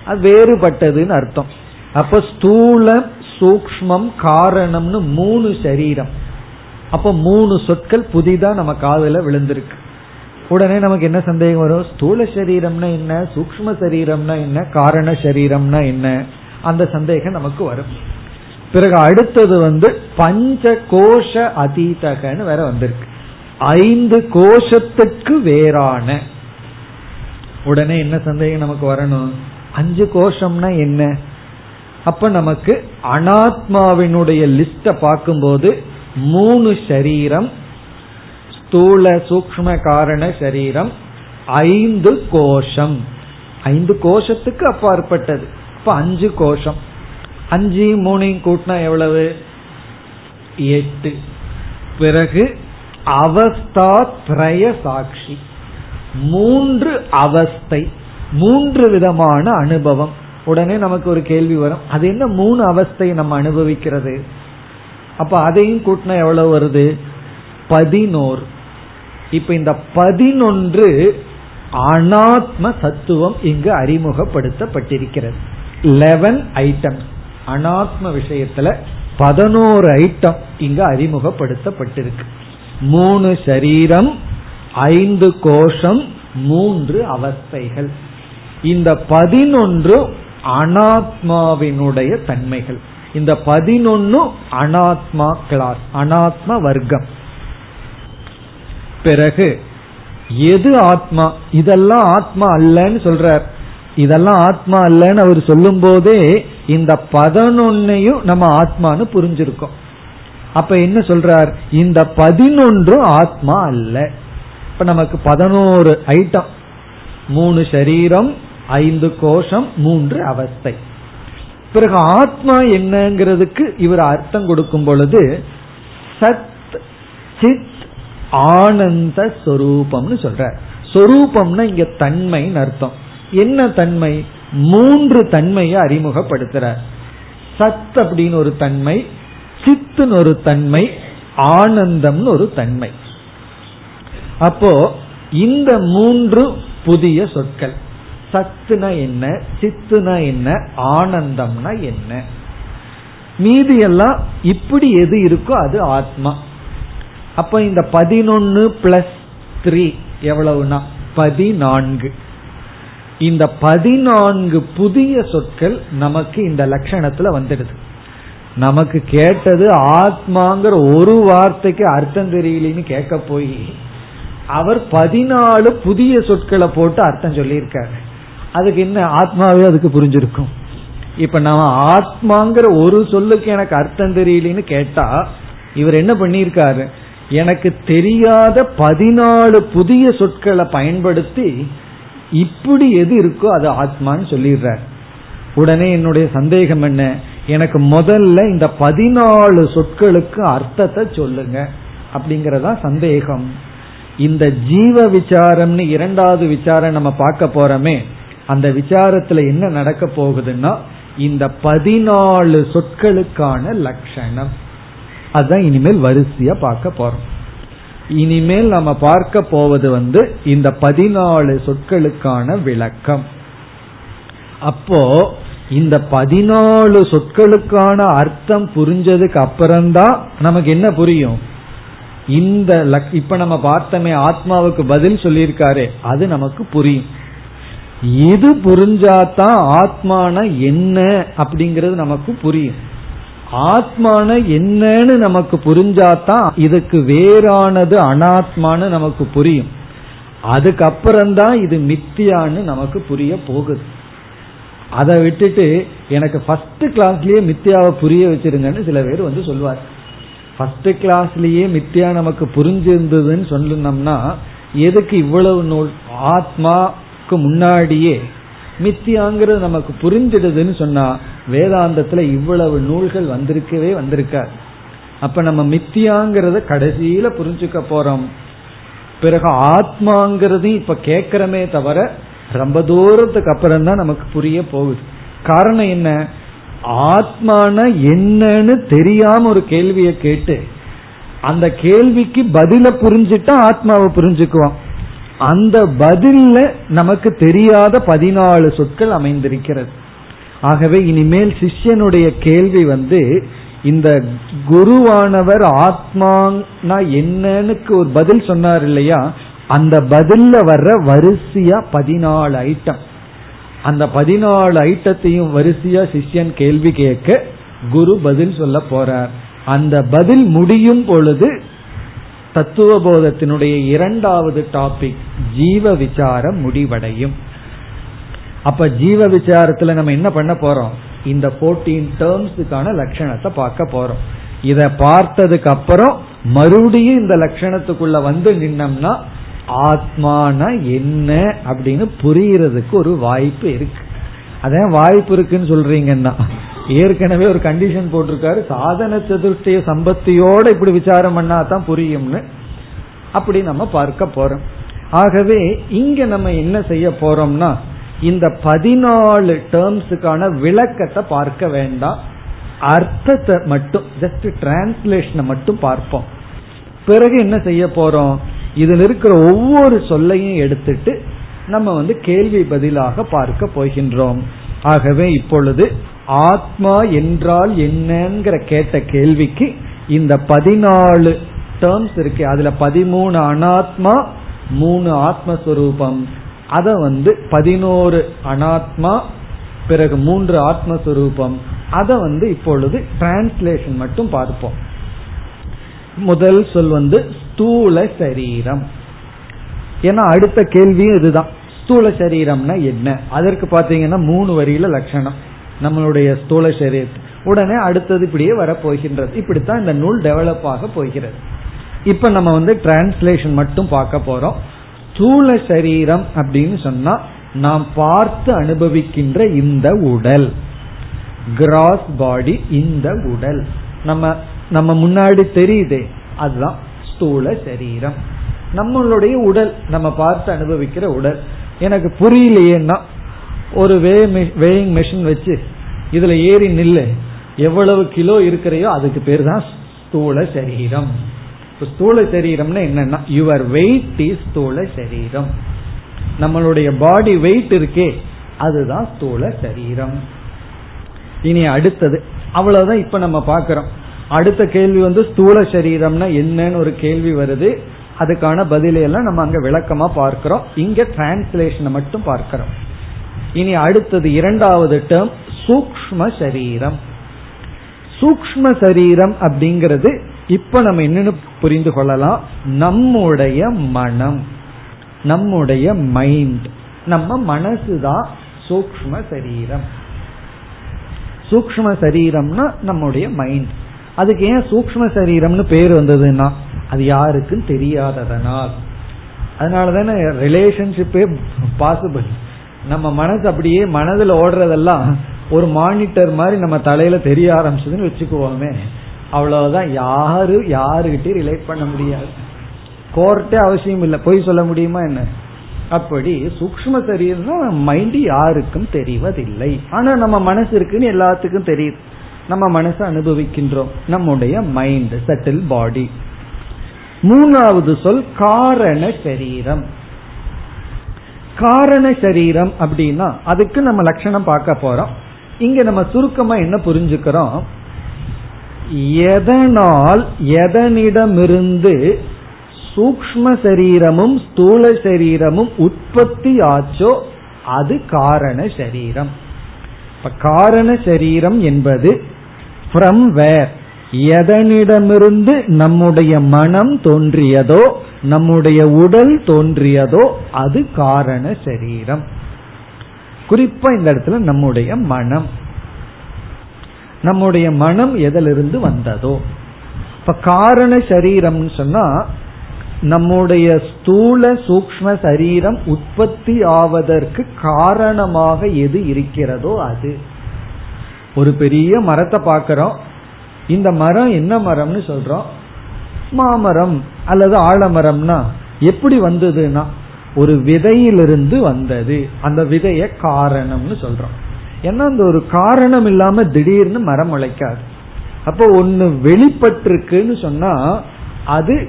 அது வேறுபட்டதுன்னு அர்த்தம். அப்ப ஸ்தூல சூக்மம் காரணம்னு மூணு சரீரம் அப்ப மூணு சொற்கள் புதிதா நம்ம காதல விழுந்திருக்கு. உடனே நமக்கு என்ன சந்தேகம் வரும்? ஸ்தூல சரீரம்னா என்ன? சூக்ம சரீரம்னா என்ன? காரண சரீரம்னா என்ன? அந்த சந்தேகம் நமக்கு வரும். பிறகு அடுத்தது வந்து பஞ்ச கோஷ அதீதகன்னு வேற வந்திருக்கு. ஐந்து கோஷத்துக்கு வேறான. உடனே என்ன சந்தேகம் நமக்கு வரணும்? அஞ்சு கோஷம்னா என்ன? அப்ப நமக்கு அனாத்மாவினுடைய லிஸ்ட பார்க்கும்போது மூணு சரீரம் ஸ்தூல சூக்ம காரண சரீரம் ஐந்து கோஷம். ஐந்து கோஷத்துக்கு அப்பாற்பட்டது. இப்ப அஞ்சு கோஷம். அஞ்சு மூணையும் கூட்டினா எவ்வளவு? எட்டு. பிறகு அவஸ்தா திரய சாட்சி. மூன்று அவஸ்தை மூன்று விதமான அனுபவம். உடனே நமக்கு ஒரு கேள்வி வரும். அது என்ன மூணு அவஸ்தை நம்ம அனுபவிக்கிறது? அப்ப அதையும் கூட்டினா எவ்வளவு வருது? பதினோரு. இப்ப இந்த பதினொன்று அனாத்ம தத்துவம் இங்கு அறிமுகப்படுத்தப்பட்டிருக்கிறது. லெவன் ஐட்டம் அனாத்ம விஷயத்துல பதினோரு ஐட்டம் இங்க அறிமுகப்படுத்தப்பட்டிருக்கு. மூணு சரீரம் ஐந்து கோஷம் மூன்று அவஸ்தைகள். இந்த பதினொன்று அனாத்மாவினுடைய தன்மைகள். இந்த பதினொன்னு அனாத்மா கிளாஸ் அனாத்ம வர்க்கம். பிறகு எது ஆத்மா? இதெல்லாம் ஆத்மா அல்லன்னு சொல்றார். இதெல்லாம் ஆத்மா இல்லைன்னு அவர் சொல்லும் போதே இந்த பதினொன்னையும் நம்ம ஆத்மான்னு புரிஞ்சிருக்கோம். அப்ப என்ன சொல்றார்? இந்த பதினொன்றும் ஆத்மா அல்ல. இப்ப நமக்கு பதினோரு ஐட்டம் மூணு சரீரம் ஐந்து கோஷம் மூன்று அவஸ்தை. பிறகு ஆத்மா என்னங்கிறதுக்கு இவர் அர்த்தம் கொடுக்கும் பொழுது சத் சித் ஆனந்த சொரூபம்னு சொல்ற சொரூபம்னா இங்க தன்மைன்னு அர்த்தம். என்ன தன்மை? மூன்று தன்மையை அறிமுகப்படுத்துறார். சத் அப்படின்னு ஒரு தன்மை சித்துன்னு ஒரு தன்மை ஆனந்தம்னு ஒரு தன்மை. அப்போ இந்த மூன்று புதிய சொற்கள். சத்துனா என்ன சித்துனா என்ன ஆனந்தம்னா என்ன? மீதி எல்லாம் இப்படி எது இருக்கோ அது ஆத்மா. அப்ப இந்த பதினொன்னு பிளஸ் த்ரீ எவ்வளவுனா பதினான்கு. இந்த பதினான்கு புதிய சொற்கள் நமக்கு இந்த லட்சணத்துல வந்துடுது. நமக்கு கேட்டது ஆத்மாங்கிற ஒரு வார்த்தைக்கு அர்த்தம் தெரியலன்னு கேட்க போய் அவர் பதினாலு புதிய சொற்களை போட்டு அர்த்தம் சொல்லியிருக்காரு. அதுக்கு என்ன ஆத்மாவே அதுக்கு புரிஞ்சிருக்கும். இப்ப நம்ம ஆத்மாங்கிற ஒரு சொல்லுக்கு எனக்கு அர்த்தம் தெரியலன்னு கேட்டா இவர் என்ன பண்ணியிருக்காரு? எனக்கு தெரியாத பதினாலு புதிய சொற்களை பயன்படுத்தி இப்படி எது இருக்கோ அது ஆத்மான்னு சொல்லிடுறார். உடனே என்னுடைய சந்தேகம் என்ன? எனக்கு முதல்ல இந்த பதினாலு சொற்களுக்கு அர்த்தத்தை சொல்லுங்க. அப்படிங்கறதா சந்தேகம். இந்த ஜீவ விசாரம்னு இரண்டாவது விசாரம் நம்ம பார்க்க போறோமே அந்த விசாரத்துல என்ன நடக்க போகுதுன்னா இந்த பதினாலு சொற்களுக்கான லட்சணம். அதுதான் இனிமேல் வரிசையா பார்க்க போறோம். இனிமேல் நம்ம பார்க்க போவது வந்து இந்த பதினாலு சொற்களுக்கான விளக்கம். அப்போ இந்த பதினாலு சொற்களுக்கான அர்த்தம் புரிஞ்சதுக்கு அப்புறம்தான் நமக்கு என்ன புரியும்? இந்த இப்ப நம்ம பார்த்தோமே ஆத்மாவுக்கு பதில் சொல்லியிருக்காரு அது நமக்கு புரியும். இது புரிஞ்சாதான் ஆத்மான என்ன அப்படிங்கிறது நமக்கு புரியும். ஆத்மான என்னன்னு நமக்கு புரிஞ்சாதான் இதுக்கு வேறானது அனாத்மான்னு நமக்கு புரியும். அதுக்கப்புறம்தான் இது மித்தியான்னு நமக்கு புரிய போகுது. அதை விட்டுட்டு எனக்கு ஃபர்ஸ்ட் கிளாஸ்லயே மித்தியாவை புரிய வச்சிருங்கன்னு சில பேர் வந்து சொல்லுவார் ஃபர்ஸ்ட் கிளாஸ்லயே மித்தியா நமக்கு புரிஞ்சிருந்ததுன்னு சொல்லணும்னா எதுக்கு இவ்வளவு நூல்? ஆத்மாக்கு முன்னாடியே மித்தியாங்கிறது நமக்கு புரிஞ்சிடுதுன்னு சொன்னா வேதாந்தத்துல இவ்வளவு நூல்கள் வந்திருக்கவே வந்திருக்காது அப்ப நம்ம மித்தியாங்கிறத கடைசியில புரிஞ்சுக்க போறோம். பிறகு ஆத்மாங்கிறது இப்ப கேட்கிறமே தவிர ரொம்ப தூரத்துக்கு அப்புறம் தான் நமக்கு புரிய போகுது. காரணம் என்ன? ஆத்மான என்னன்னு தெரியாம ஒரு கேள்வியை கேட்டு அந்த கேள்விக்கு பதில புரிஞ்சுட்டா ஆத்மாவை புரிஞ்சுக்குவோம். அந்த பதில்ல நமக்கு தெரியாத பதினாலு சொற்கள் அமைந்திருக்கிறது. ஆகவே இனிமேல் சிஷ்யனுடைய கேள்வி வந்து இந்த குருவானவர் ஆத்மானா என்னன்னு ஒரு பதில் சொன்னார் இல்லையா? அந்த பதில்ல வர்ற வரிசையா பதினாலு ஐட்டம். அந்த பதினாலு ஐட்டத்தையும் வரிசையா சிஷ்யன் கேள்வி கேட்க குரு பதில் சொல்ல போறார். அந்த பதில் முடியும் பொழுது தத்துவ போதத்தினுடைய இரண்டாவது டாபிக் ஜீவ விசாரம் முடிவடையும். அப்ப ஜீவ விசாரத்துல நம்ம என்ன பண்ண போறோம்? இந்த போர்டீன் டேர்ம்ஸுக்கான லட்சணத்தை பார்க்க போறோம். இத பார்த்ததுக்கு அப்புறம் மறுபடியும் இந்த லட்சணத்துக்குள்ள வந்து நின்னம்னா ஆத்மான என்ன அப்படின்னு புரியறதுக்கு ஒரு வாய்ப்பு இருக்கு. அதான் வாய்ப்பு இருக்குன்னு சொல்றீங்கன்னா ஏற்கனவே ஒரு கண்டிஷன் போட்டிருக்காரு. சாதன சதுர்த்திய சம்பத்தியோட இப்படி விசாரம் பண்ணா தான் புரியும்னு அப்படி நம்ம பார்க்க போறோம். ஆகவே இங்க நம்ம என்ன செய்ய போறோம்னா இந்த பதினாலு டேர்ம்ஸுக்கான விளக்கத்தை பார்க்க வேண்டாம். அர்த்தத்தை மட்டும் ஜஸ்ட் டிரான்ஸ்லேஷனை மட்டும் பார்ப்போம். பிறகு என்ன செய்ய போறோம்? இதில் இருக்கிற ஒவ்வொரு சொல்லையும் எடுத்துட்டு நம்ம வந்து கேள்வி பதிலாக பார்க்க போகின்றோம். ஆகவே இப்பொழுது ஆத்மா என்றால் என்னங்கிற கேட்ட கேள்விக்கு இந்த பதினாலு டேர்ம்ஸ் இருக்கு. அதுல பதிமூணு அனாத்மா மூணு ஆத்மஸ்வரூபம். அத வந்து பதினோரு அனாத்மா பிறகு மூன்று ஆத்மஸ்வரூபம். அதை வந்து இப்பொழுது டிரான்ஸ்லேஷன் மட்டும் பார்ப்போம். முதல் சொல் வந்து ஸ்தூல சரீரம். ஏன்னா அடுத்த கேள்வியும் இதுதான். ஸ்தூல சரீரம்னா என்ன? அதற்கு பாத்தீங்கன்னா மூணு வரியில லட்சணம். நம்மளுடைய ஸ்தூல சரீரம் உடனே அடுத்தது இப்படியே வரப்போகின்றது. இப்படித்தான் இந்த நூல் டெவலப் ஆக போகிறது. இப்ப நம்ம வந்து டிரான்ஸ்லேஷன் மட்டும் பார்க்க போறோம். ஸ்தூல சரீரம் அப்படின்னு சொன்னா நாம் பார்த்து அனுபவிக்கின்ற இந்த உடல். கிராஸ் பாடி இந்த உடல். நம்ம நம்ம முன்னாடி தெரியுதே அதுதான் ஸ்தூல சரீரம். நம்மளுடைய உடல் நம்ம பார்த்து அனுபவிக்கிற உடல். எனக்கு புரியலையேன்னா ஒரு வே வேயிங் மெஷின் வச்சு இதுல ஏறி நில்லு. எவ்வளவு கிலோ இருக்கிறையோ அதுக்கு பேர் தான் ஸ்தூல சரீரம். ஸ்தூல சரீரம்னா என்னன்னா யுவர் வெயிட் இஸ் ஸ்தூல சரீரம். நம்மளுடைய பாடி வெயிட் இருக்கே அதுதான் ஸ்தூல சரீரம். இனி அடுத்தது அவ்வளவுதான் இப்ப நம்ம பாக்கிறோம் அடுத்த கேள்வி வந்து ஸ்தூல சரீரம்னா என்னன்னு ஒரு கேள்வி வருது. அதுக்கான பதிலையெல்லாம் நம்ம அங்க விளக்கமா பார்க்கிறோம். இங்க டிரான்ஸ்லேஷனை மட்டும் பார்க்கிறோம். இனி அடுத்தது இரண்டாவது டேர்ம் சூக்ம சரீரம். சூக்ம சரீரம் அப்படிங்கிறது இப்ப நம்ம என்னன்னு புரிந்து கொள்ளலாம். நம்முடைய மனம் நம்முடைய மைண்ட் நம்ம மனசுதான் சூக்ம சரீரம். சூக்ம சரீரம்னா நம்முடைய மைண்ட் அதுக்கு ஏன் சூக்ம சரீரம்னு பேர் வந்ததுன்னா அது யாருக்கும் தெரியாததனால். அதனால தானே ரிலேஷன்ஷிப்பே பாசிபிள் நம்ம மனசு அப்படியே மனதில் ஓடுறதெல்லாம் ஒரு மானிட்டர் மாதிரி நம்ம தலையில தெரிய ஆரம்பிச்சதுன்னு வச்சுக்குவோமே. அவ்வளவுதான். யாரு யாருகிட்டயும் ரிலேட் பண்ண முடியாது. கோர்ட்டே அவசியம் இல்லை. பொய் சொல்ல முடியுமா என்ன? அப்படி சூக்ம சரீரம் மைண்ட் யாருக்கும் தெரிவதில்லை. ஆனா நம்ம மனசு இருக்குன்னு எல்லாத்துக்கும் தெரியுது. நம்ம மனசை அனுபவிக்கின்றோம். நம்முடைய மைண்ட் செட்டில் பாடி மூணாவது சொல் காரண சரீரம். காரண சரீரம் அப்படின்னா அதுக்கு நம்ம லட்சணம் பார்க்க போறோம். இங்க நம்ம சுருக்கமா என்ன புரிஞ்சுக்கிறோம்? எதனால் எதனிடமிருந்து சூக்ம சரீரமும் ஸ்தூல சரீரமும் உற்பத்தி ஆச்சோ அது காரண சரீரம். காரண சரீரம் என்பது ஃப்ரம் வேர் எதனிடமிருந்து நம்முடைய மனம் தோன்றியதோ நம்முடைய உடல் தோன்றியதோ அது காரண சரீரம். குறிப்பா இந்த இடத்துல நம்முடைய மனம். நம்முடைய மனம் எதிலிருந்து வந்ததோ? இப்ப காரண சரீரம்னு சொன்னா நம்முடைய ஸ்தூல சூக்ம சரீரம் உற்பத்தி ஆவதற்கு காரணமாக எது இருக்கிறதோ அது. ஒரு பெரிய மரத்தை பார்க்கிறோம். இந்த மரம் என்ன மரம்னு சொல்றோம். மாமரம் அல்லது ஆலமரம்னா எப்படி வந்ததுன்னா ஒரு விதையிலிருந்து வந்தது. அந்த விதைய காரணம்னு சொல்றோம். ஏன்னா அந்த ஒரு காரணம் இல்லாம திடீர்னு மரம் முளைக்காது. அப்போ ஒன்னு வெளிப்பட்டிருக்குன்னு சொன்னா அது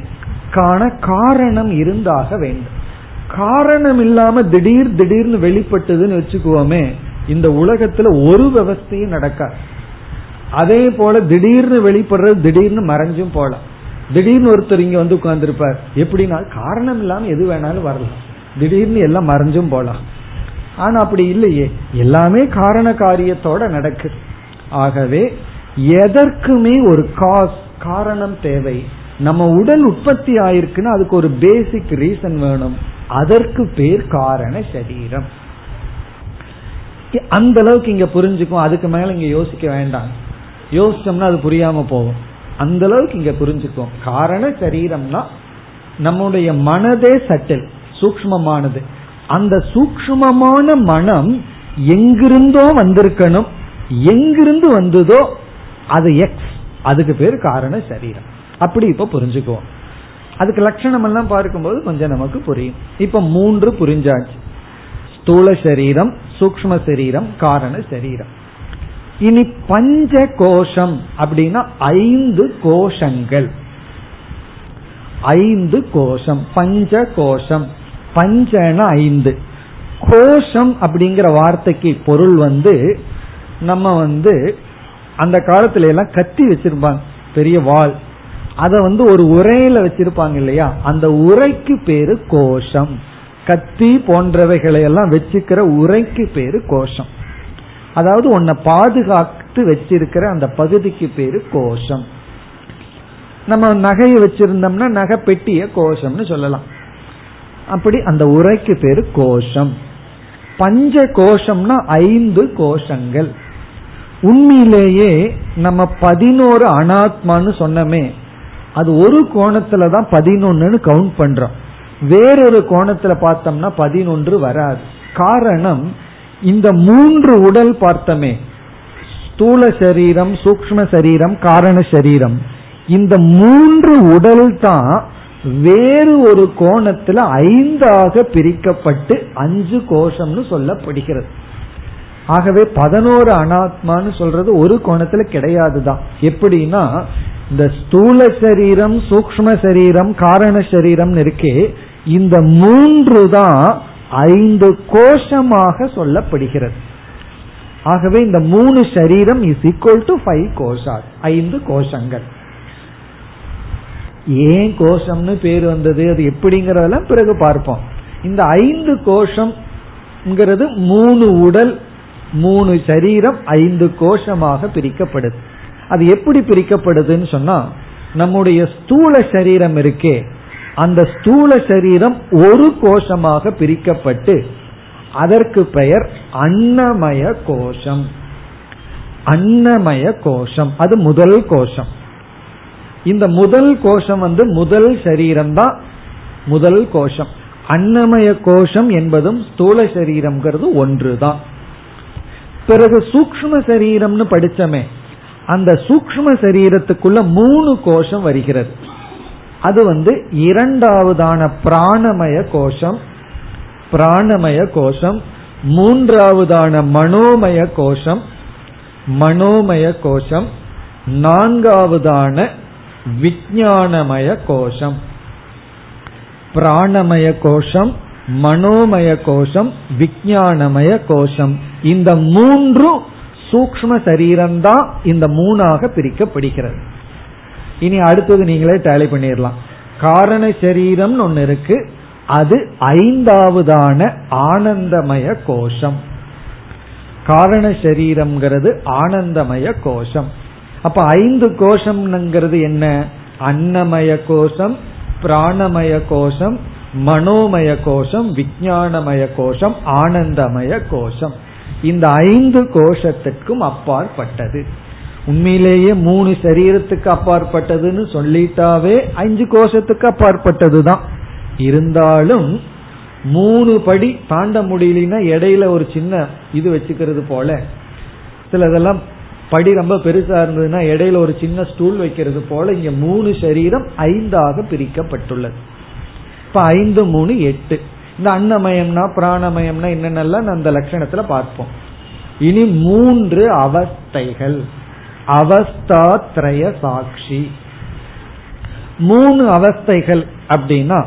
காண காரணம் இருந்தாக வேண்டும். காரணம் இல்லாம திடீர் திடீர்னு வெளிப்பட்டதுன்னு வச்சுக்குவோமே இந்த உலகத்துல ஒரு விவஸ்தையும் நடக்காது. அதே போல திடீர்னு வெளிப்படுறது திடீர்னு மறைஞ்சும் போலாம். திடீர்னு ஒருத்தர் இங்க வந்து உட்கார்ந்துருப்பார். எப்படின்னா காரணம் இல்லாம எது வேணாலும் வரலாம். திடீர்னு எல்லாம் மறைஞ்சும் போலாம். ஆனா அப்படி இல்லையே. எல்லாமே காரண காரியத்தோட நடக்குது ஆகவே எதற்குமே ஒரு காஸ் காரணம் தேவை. நம்ம உடல் உற்பத்தி ஆயிருக்குன்னா அதுக்கு ஒரு பேசிக் ரீசன் வேணும். அதற்கு பேர் காரண சரீரம். அந்த அளவுக்கு இங்க புரிஞ்சுக்கும். அதுக்கு மேல இங்க யோசிக்க வேண்டாம். யோசிச்சோம்னா அது புரியாம போகும். அந்த அளவுக்கு இங்க புரிஞ்சுக்கும். காரண சரீரம்னா நம்முடைய மனதே சட்டில் சூக்மமானது அந்த சூக்மமான மனம் எங்கிருந்தோ வந்திருக்கணும். எங்கிருந்து வந்ததோ அது எக்ஸ் அதுக்கு பேர் காரண சரீரம். அப்படி இப்ப புரிஞ்சுக்குவோம். அதுக்கு லட்சணம் எல்லாம் பார்க்கும்போது கொஞ்சம் நமக்கு புரியும். இப்ப மூன்று புரிஞ்சாச்சு. ஸ்தூல சரீரம் சூக்ம சரீரம் காரண சரீரம். இனி பஞ்ச கோஷம் அப்படின்னா ஐந்து கோஷங்கள். ஐந்து கோஷம் பஞ்ச கோஷம் பஞ்சன ஐந்து. கோஷம் அப்படிங்கிற வார்த்தைக்கு பொருள் வந்து நம்ம வந்து அந்த காலத்துல எல்லாம் கத்தி வச்சிருப்பாங்க பெரிய வாள் அதை வந்து ஒரு உரையில வச்சிருப்பாங்க இல்லையா? அந்த உரைக்கு பேரு கோஷம். கத்தி போன்றவைகளை எல்லாம் வச்சுக்கிற உரைக்கு பேரு கோஷம். அதாவது உன்னை பாதுகாத்து வச்சிருக்கிற அந்த பகுதிக்கு பேரு கோஷம். நம்ம நகையை வச்சிருந்தோம்னா நகை பெட்டிய கோஷம்னு சொல்லலாம். அப்படி அந்த உரைக்கு பேரு கோஷம். பஞ்ச கோஷம்னா ஐந்து கோஷங்கள். உண்மையிலேயே நம்ம பதினோரு அனாத்மான்னு சொன்னமே அது ஒரு கோணத்துல தான் பதினொன்னு கவுண்ட் பண்றோம். வேறொரு கோணத்துல பார்த்தோம்னா பதினொன்று வராது. காரணம் இந்த மூன்று உடல் பார்த்தமே ஸ்தூல சரீரம் சூக்ம சரீரம் காரண சரீரம். இந்த மூன்று உடல் தான் வேறு ஒரு கோணத்துல ஐந்தாக பிரிக்கப்பட்டு அஞ்சு கோஷம்னு சொல்லப்படுகிறது. ஆகவே பதினோரு அனாத்மான்னு சொல்றது ஒரு கோணத்துல கிடையாதுதான். எப்படின்னா இந்த ஸ்தூல சரீரம் சூக்ம சரீரம் காரண சரீரம் இருக்கே இந்த மூன்று தான் ஐந்து கோஷமாக சொல்லப்படுகிறது. ஆகவே இந்த மூணு சரீரம் இஸ் ஈக்குவல் டு ஃபைவ் கோஷார் ஐந்து கோஷங்கள். ஏன் கோஷம்னு பேர் வந்தது அது எப்படிங்கறதெல்லாம் பிறகு பார்ப்போம். இந்த ஐந்து கோஷம்ங்கிறது மூணு உடல் மூணு சரீரம் ஐந்து கோஷமாக பிரிக்கப்படுது. அது எப்படி பிரிக்கப்படுதுன்னு சொன்னா நம்முடைய ஸ்தூல சரீரம் இருக்கே அந்த ஸ்தூல சரீரம் ஒரு கோஷமாக பிரிக்கப்பட்டு அதற்கு பெயர் அன்னமய கோஷம். அன்னமய கோஷம் அது முதல் கோஷம். இந்த முதல் கோஷம் வந்து முதல் சரீரம் தான் முதல் கோஷம். அன்னமய கோஷம் என்பதும் ஸ்தூல சரீரம்ங்கிறது ஒன்றுதான். பிறகு சூக்ம சரீரம்னு படிச்சமே அந்த சூக்ம சரீரத்துக்குள்ள மூணு கோஷம் வருகிறது. அது வந்து இரண்டாவதான பிராணமய கோஷம் பிராணமய கோஷம் மூன்றாவதான மனோமய கோஷம் மனோமய கோஷம் நான்காவதான விஜயானமய கோஷம். பிராணமய கோஷம் மனோமய கோஷம் விஜயானமய கோஷம். இந்த மூன்றும் சூக்ம சரீரம்தான் இந்த மூணாக பிரிக்கப்படுகிறது. இனி அடுத்தது நீங்களே டேலி பண்ணிடலாம். காரண சரீரம் ஒன்னு இருக்கு. அது ஐந்தாவதான ஆனந்தமய கோஷம். காரண சரீரம்ங்கிறது ஆனந்தமய கோஷம். அப்ப ஐந்து கோஷம்ங்கிறது என்ன? அன்னமய கோஷம் பிராணமய கோஷம் மனோமய கோஷம் விஜயானமய கோஷம் ஆனந்தமய கோஷம். இந்த ஐந்து கோஷத்துக்கும் அப்பாற்பட்டது. உண்மையிலேயே மூணு சரீரத்துக்கு அப்பாற்பட்டதுன்னு சொல்லிட்டாவே அஞ்சு கோஷத்துக்கு அப்பாற்பட்டது தான் இருந்தாலும் மூணு படி தாண்ட முடியலன்னா இடையில ஒரு சின்ன இது வச்சுக்கிறது போல. சிலதெல்லாம் படி ரொம்ப பெருசா இருந்ததுன்னா இடையில ஒரு சின்ன ஸ்டூல் வைக்கிறது போல இங்க மூணு சரீரம் ஐந்தாக பிரிக்கப்பட்டுள்ளது. இப்ப ஐந்து மூணு எட்டு. இந்த அன்னமயம்னா பிராணமயம்னா என்னென்னலாம் அந்த லட்சணத்துல பார்ப்போம். இனி மூன்று அவஸ்தைகள். அவஸ்தாத்ரய சாட்சி. மூணு அவஸ்தைகள் அப்படின்னா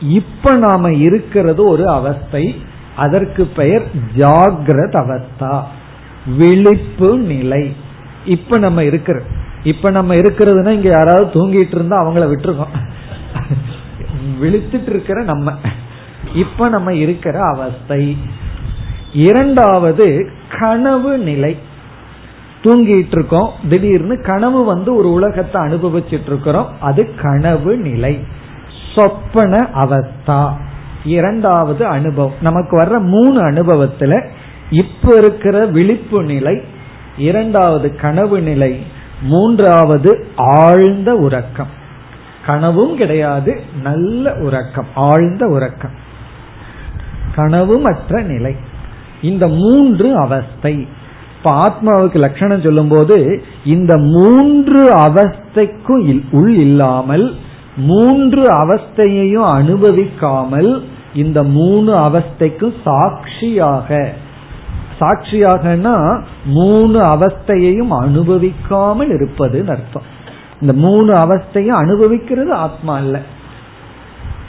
இப்ப நாம இருக்கிறது ஒரு அவஸ்தை அதற்கு பெயர் ஜாகிரத அவஸ்தா விழிப்பு நிலை. இப்ப நம்ம இருக்கிற இப்ப நம்ம இருக்கிறதுனா இங்க யாராவது தூங்கிட்டு இருந்தா அவங்கள விட்டுருக்கோம் விழித்துட்டு இருக்கிற நம்ம. இப்ப நம்ம இருக்கிற அவஸ்தை. இரண்டாவது கனவு நிலை. தூங்கிட்டு இருக்கோம் திடீர்னு கனவு வந்து ஒரு உலகத்தை அனுபவிச்சுட்டு இருக்கிறோம் அது கனவு நிலை. சொப்பன அவஸ்தா. இரண்டாவது அனுபவம். நமக்கு வர்ற மூணு அனுபவத்துல இப்ப இருக்கிற விழிப்பு நிலை இரண்டாவது கனவு நிலை மூன்றாவது ஆழ்ந்த உறக்கம். கனவும் கிடையாது நல்ல உறக்கம் ஆழ்ந்த உறக்கம். கனவுமற்ற நிலை. இந்த மூன்று அவஸ்தை. இப்ப ஆத்மாவுக்கு லட்சணம் சொல்லும் போது இந்த மூன்று அவஸ்தைக்கும் உள் இல்லாமல் மூன்று அவஸ்தையையும் அனுபவிக்காமல் இந்த மூணு அவஸ்தைக்கும் சாட்சியாக சாட்சியாகனா மூணு அவஸ்தையையும் அனுபவிக்காமல் இருப்பதுன்னு அர்த்தம். இந்த மூணு அவஸ்தையும் அனுபவிக்கிறது ஆத்மா இல்ல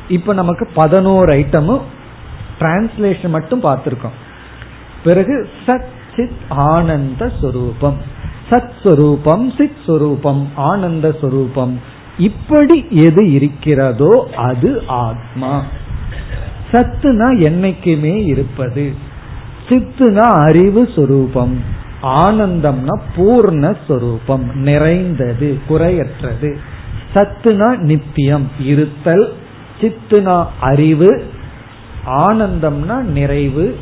இப்ப நமக்கு பதினோரு ஐட்டமும் டிரான்ஸ்லேஷன் மட்டும் பார்த்திருக்கோம். பிறகு சத் சித் ஆனந்த சுரூபம். சத் சுரூபம் சித் சுரூபம் ஆனந்த சுரூபம். இப்படி எது இருக்கிறதோ அது ஆத்மா. சத்துனா என்னைக்குமே இருப்பது. சித்துனா அறிவு சொரூபம். ஆனந்தம்னா பூர்ண சொரூபம். நிறைந்தது குறையற்றது. சத்துனா நித்தியம் இருத்தல். சித்துனா அறிவு. ஆனந்தம்னா நிறைவு.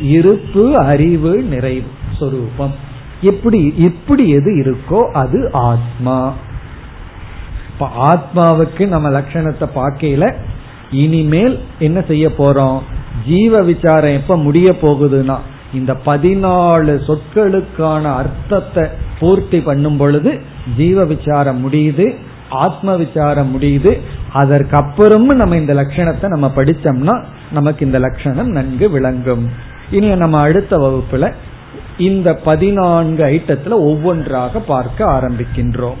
இருப்பு அறிவு நிறைவு சொரூபம். எப்படி இப்படி எது இருக்கோ அது ஆத்மா. இப்ப ஆத்மாவுக்கு நம்ம லட்சணத்தை பார்க்கல இனிமேல் என்ன செய்ய போறோம்? ஜீவ விசாரம் எப்ப முடிய போகுதுன்னா இந்த பதினாலு சொற்களுக்கான அர்த்தத்தை பூர்த்தி பண்ணும் பொழுது ஜீவ விசாரம் முடியுது ஆத்ம விசாரம் முடியுது. அதற்கப்புறமும் நம்ம இந்த லட்சணத்தை நம்ம படிச்சோம்னா நமக்கு இந்த லட்சணம் நன்கு விளங்கும். இனி நம்ம அடுத்த வகுப்புல இந்த பதினான்கு ஐட்டத்துல ஒவ்வொன்றாக பார்க்க ஆரம்பிக்கின்றோம்.